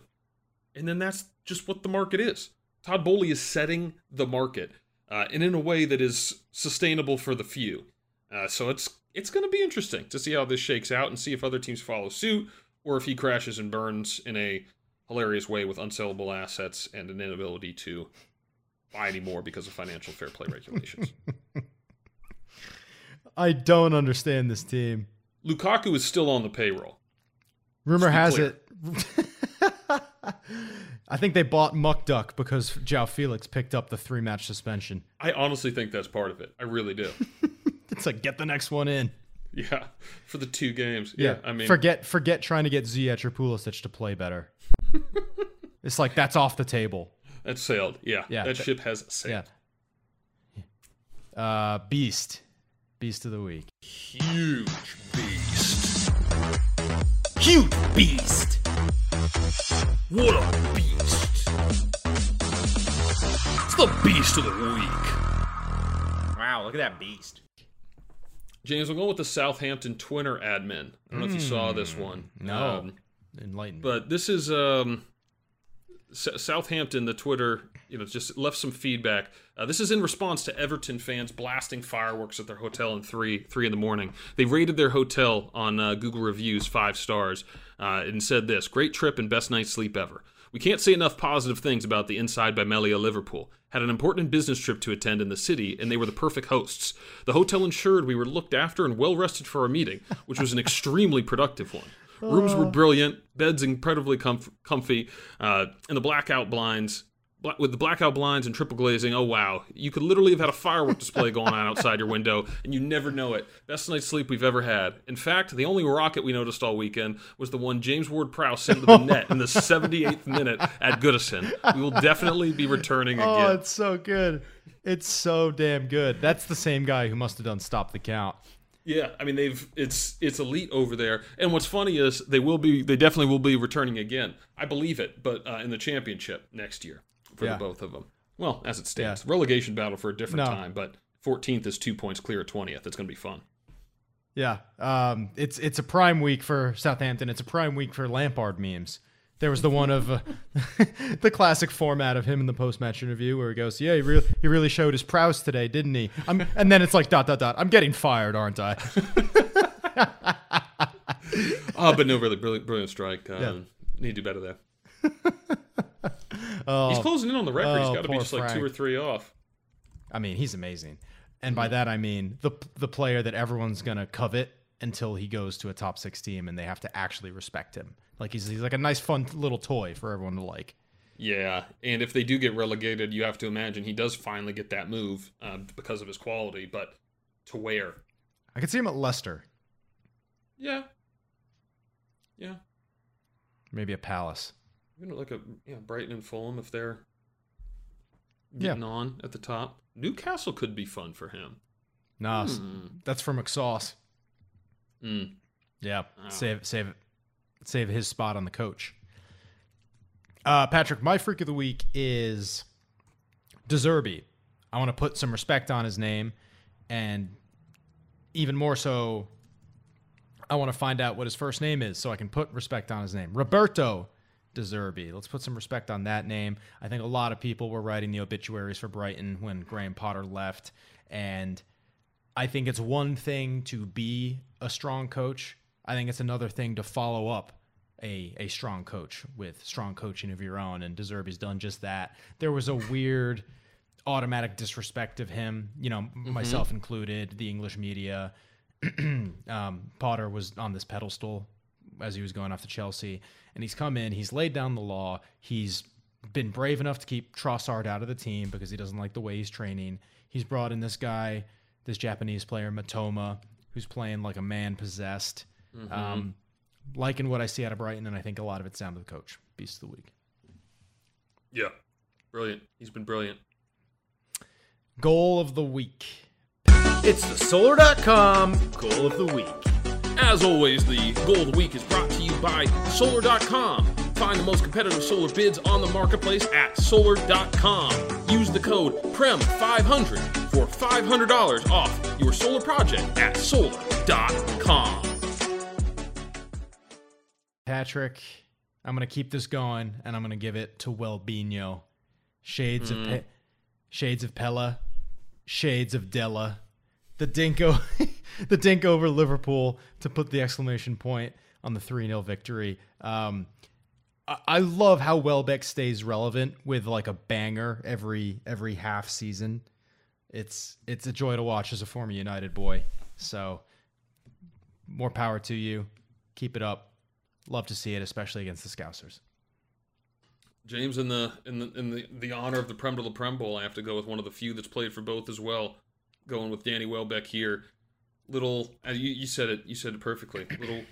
And then that's just what the market is. Todd Boehly is setting the market, uh, and in a way that is sustainable for the few. Uh, so it's it's going to be interesting to see how this shakes out and see if other teams follow suit or if he crashes and burns in a hilarious way with unsellable assets and an inability to buy any more because of financial fair play regulations. I don't understand this team. Lukaku is still on the payroll. Rumor has be it. I think they bought Mudryk because João Felix picked up the three match suspension. I honestly think that's part of it. I really do. It's like get the next one in. yeah, for the two games. Yeah, I mean, forget forget trying to get Ziyech or Pulisic to play better. it's like that's off the table. that sailed. Yeah, Yeah, that th- ship has sailed. Yeah. Uh, Beast, Beast of the week. Huge beast. Huge beast. What a beast. It's the beast of the week. Wow, look at that beast. James, we'll going with the Southampton Twitter admin. I don't know if you saw this one. No. Um, But this is um, S- Southampton. The Twitter, you know, just left some feedback. Uh, this is in response to Everton fans blasting fireworks at their hotel in three three in the morning. They rated their hotel on uh, Google reviews five stars uh, and said this: "Great trip and best night's sleep ever." We can't say enough positive things about the Inside by Melia Liverpool. Had an important business trip to attend in the city, and they were the perfect hosts. The hotel ensured we were looked after and well rested for our meeting, which was an extremely productive one. Rooms were brilliant, beds incredibly comf- comfy, uh, and the blackout blinds. Bla- with the blackout blinds and triple glazing, oh wow, you could literally have had a firework display going on outside your window, and you never know it. Best night's sleep we've ever had. In fact, the only rocket we noticed all weekend was the one James Ward-Prowse sent to the net in the 78th minute at Goodison. We will definitely be returning again. oh, it's so good. It's so damn good. That's the same guy who must have done Stop the Count. Yeah, I mean they've it's it's elite over there. And what's funny is they will be they definitely will be returning again. I believe it, but uh, in the championship next year for Yeah. the both of them. Well, as it stands, relegation battle for a different No. time, but 14th is two points clear of 20th. It's going to be fun. Yeah, um, it's it's a prime week for Southampton. It's a prime week for Lampard memes. There was the one of uh, the classic format of him in the post-match interview where he goes, "Yeah, he really he really showed his prowess today, didn't he?" I'm, and then it's like dot dot dot. I'm getting fired, aren't I? Oh, but no, really brilliant, brilliant strike. Um, Yeah. Need to do better there. Oh, He's closing in on the record. he's got to be just like two or three off. I mean, he's amazing. And by that I mean the the player that everyone's gonna covet until he goes to a top six team and they have to actually respect him. Like he's he's like a nice, fun little toy for everyone to like. Yeah, and if they do get relegated, you have to imagine he does finally get that move uh, because of his quality. But to where? I could see him at Leicester, Yeah, yeah. maybe a Palace. you know, like a yeah, Brighton and Fulham if they're Yeah. getting on at the top. Newcastle could be fun for him. Nah, Hmm. that's for McSauce. Mm. Yeah, Wow. save save save his spot on the coach. Uh, Patrick, my freak of the week is De Zerbi. I want to put some respect on his name, and even more so, I want to find out what his first name is so I can put respect on his name. Roberto De Zerbi. Let's put some respect on that name. I think a lot of people were writing the obituaries for Brighton when Graham Potter left, and I think it's one thing to be a strong coach. I think it's another thing to follow up a, a strong coach with strong coaching of your own. And De Zerbi's done just that. There was a weird automatic disrespect of him, you know, myself included, the English media. um, Potter was on this pedestal as he was going off to Chelsea, and he's come in, he's laid down the law, he's been brave enough to keep Trossard out of the team because he doesn't like the way he's training. He's brought in this guy, this Japanese player Mitoma, who's playing like a man possessed. Um, liking what I see out of Brighton, and I think a lot of it's down to the coach. Beast of the week. Yeah. Brilliant. He's been brilliant. Goal of the week. It's the Solar.com goal of the week. As always, the goal of the week is brought to you by Solar.com. Find the most competitive solar bids on the marketplace at Solar.com. Use the code PREM500 for $500 off your solar project at Solar.com. Patrick, I'm gonna keep this going, and I'm gonna give it to Welbino. Shades of Pe- shades of Pele, shades of Dele. The Dinko, the Dink over Liverpool to put the exclamation point on the 3 0 victory. Um, I, I love how Welbeck stays relevant with like a banger every every half season. It's it's a joy to watch as a former United boy. So more power to you. Keep it up. Love to see it, especially against the Scousers. James, in the in the in the, the honor of the Prem de la Prem Bowl, I have to go with one of the few that's played for both as well. Going with Danny Welbeck here. Little, uh, you, you said it. You said it perfectly. Little,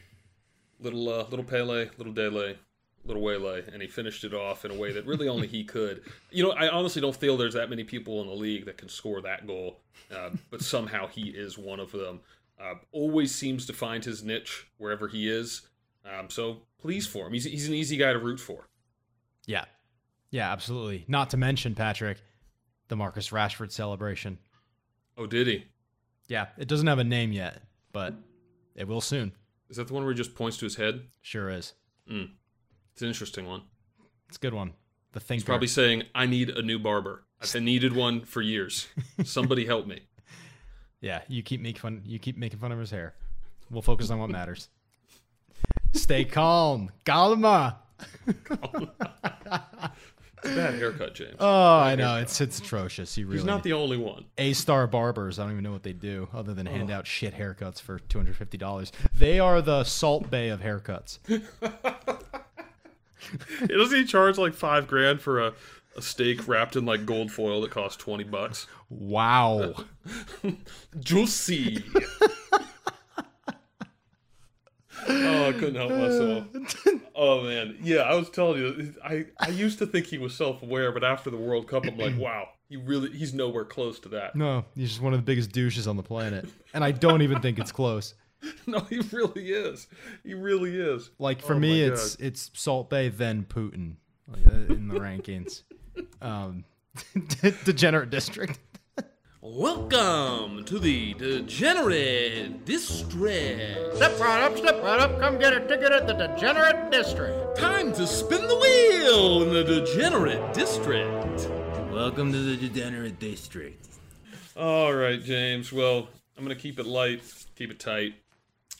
little, uh, little Pele, little Dele, little Wele, and he finished it off in a way that really only he could. You know, I honestly don't feel there's that many people in the league that can score that goal, uh, but somehow he is one of them. Uh, always seems to find his niche wherever he is. Um, so please for him. He's he's an easy guy to root for. Yeah. Yeah, absolutely. Not to mention, Patrick, the Marcus Rashford celebration. Oh, did he? Yeah, it doesn't have a name yet, but it will soon. Is that the one where he just points to his head? Sure is. Mm. It's an interesting one. It's a good one. The thinker. He's probably saying, "I need a new barber. I've needed one for years. Somebody help me." Yeah, you keep making fun. You keep making fun of his hair. We'll focus on what matters. Stay calm, Galma. Bad haircut, James. Oh, I know it's it's atrocious. You really He's not the only one. A star barbers. I don't even know what they do other than hand out shit haircuts for two hundred fifty dollars. They are the Salt Bae of haircuts. Doesn't he charge like five grand for a, a steak wrapped in like gold foil that costs twenty bucks? Wow. Juicy. oh, I couldn't help myself. Oh man, yeah, I was telling you, I I used to think he was self-aware, but after the World Cup, I'm like, wow, he really he's nowhere close to that. No, he's just one of the biggest douches on the planet, and I don't even think it's close. No, he really is. He really is. Like for Oh me, it's God. it's Salt Bae then Putin like, uh, in the rankings. Um, degenerate district. Welcome to the Degenerate District. Step right up, step right up. Come get a ticket at the Degenerate District. Time to spin the wheel in the Degenerate District. Welcome to the Degenerate District. All right, James. Well, I'm going to keep it light, keep it tight.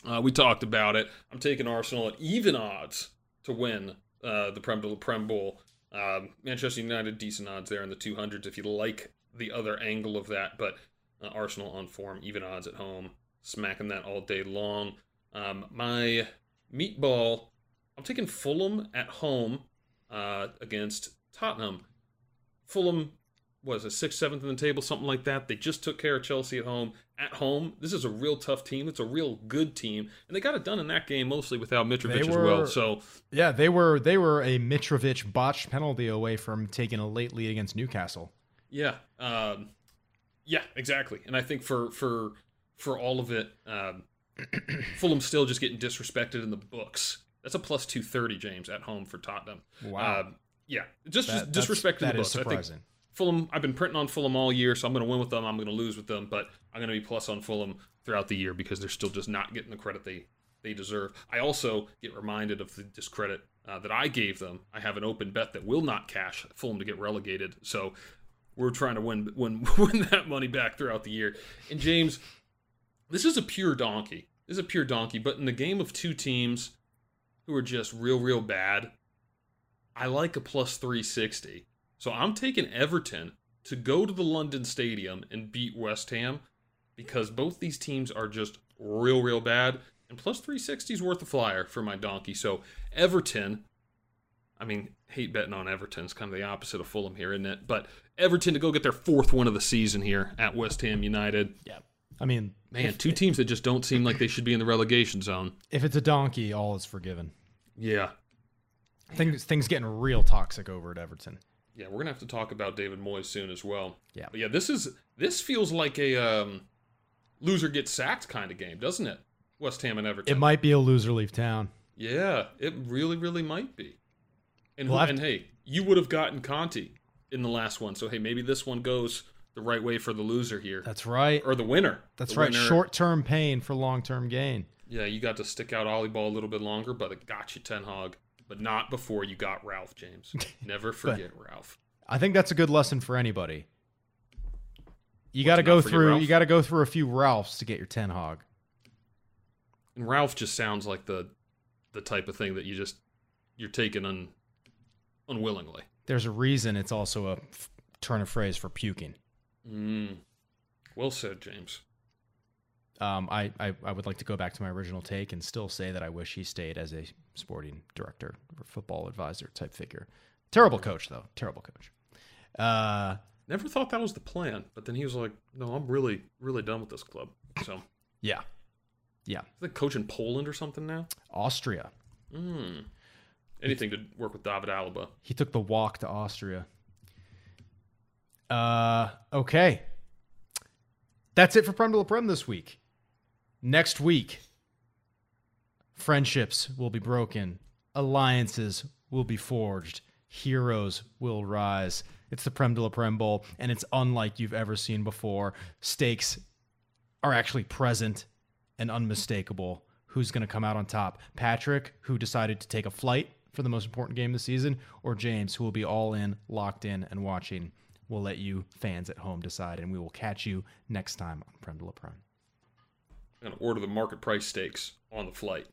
Uh, we talked about it. I'm taking Arsenal at even odds to win uh, the Prem, Prem Bowl. Um, Manchester United, decent odds there in the 200s if you like the other angle of that. But uh, Arsenal on form, even odds at home, smacking that all day long. Um, my meatball, I'm taking Fulham at home uh, against Tottenham. Fulham was a sixth, seventh in the table, something like that. They just took care of Chelsea at home. At home, this is a real tough team. It's a real good team, and they got it done in that game mostly without Mitrovic They as well. So Yeah, they were they were a Mitrovic botched penalty away from taking a late lead against Newcastle. Yeah, um, yeah, exactly. And I think for for for all of it, um, Fulham still just getting disrespected in the books. That's a plus two thirty, James, at home for Tottenham. Wow. Um, yeah, just, That- just that's- disrespect in that the books. I think surprising. Fulham, I've been printing on Fulham all year, so I'm going to win with them. I'm going to lose with them, but I'm going to be plus on Fulham throughout the year because they're still just not getting the credit they they deserve. I also get reminded of the discredit uh, that I gave them. I have an open bet that will not cash Fulham to get relegated, so we're trying to win win win that money back throughout the year. And James, this is a pure donkey. This is a pure donkey. But in the game of two teams who are just real, real bad, I like a plus 360. So I'm taking Everton to go to the London Stadium and beat West Ham because both these teams are just real, real bad. And plus 360 is worth a flyer for my donkey. So Everton, I mean, hate betting on Everton. It's kind of the opposite of Fulham here, isn't it? But Everton to go get their fourth one of the season here at West Ham United. Yeah. I mean, Man, two teams that just don't seem like they should be in the relegation zone. if it's a donkey, all is forgiven. Yeah. Things things getting real toxic over at Everton. Yeah, we're gonna have to talk about David Moyes soon as well. Yeah. but yeah, this is this feels like a um, loser gets sacked kind of game, doesn't it? West Ham and Everton. It might be a loser leave town. yeah, it really, really might be. And, We'll have and hey, you would have gotten Conte in the last one, so hey, maybe this one goes the right way for the loser here, That's right. or the winner. That's The right. winner- Short term pain for long term gain. Yeah, you got to stick out Ollie Ball a little bit longer, but it got you Ten Hag, but not before you got Ralph James. Never forget Ralph. I think that's a good lesson for anybody. You got to go through. Ralph? You got to go through a few Ralphs to get your Ten Hag. And Ralph just sounds like the the type of thing that you just you're taking un, unwillingly. There's a reason it's also a f- turn of phrase for puking. Mm. Well said, James. Um, I, I I would like to go back to my original take and still say that I wish he stayed as a sporting director or football advisor type figure. Terrible coach though. Terrible coach. Uh, Never thought that was the plan, but then he was like, "No, I'm really, really done with this club." So, yeah, yeah. Think coach in Poland or something now. Austria. Mm. Anything to work with David Alaba. He took the walk to Austria. Uh, okay. That's it for Prem de la Prem this week. Next week, friendships will be broken, alliances will be forged, heroes will rise. It's the Prem de la Prem Bowl, and it's unlike you've ever seen before. Stakes are actually present and unmistakable. Who's going to come out on top? Patrick, who decided to take a flight for the most important game of the season, or James, who will be all in, locked in, and watching? We'll let you fans at home decide, and we will catch you next time on Prem de la. I'm gonna order the market price steaks on the flight.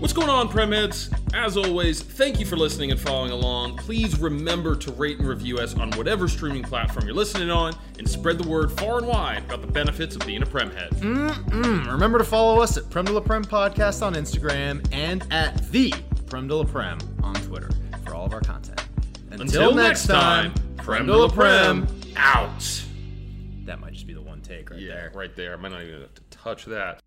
What's going on, Premheads? As always, thank you for listening and following along. Please remember to rate and review us on whatever streaming platform you're listening on, and spread the word far and wide about the benefits of being a Premhead. Mm, remember to follow us at Prem de la Prem Podcast on Instagram and at the Prem de la Prem on Twitter for all of our content. Until, next time, Prem de la Prem out. That might just be the one take right Yeah, there. right there. I might not even have to touch that.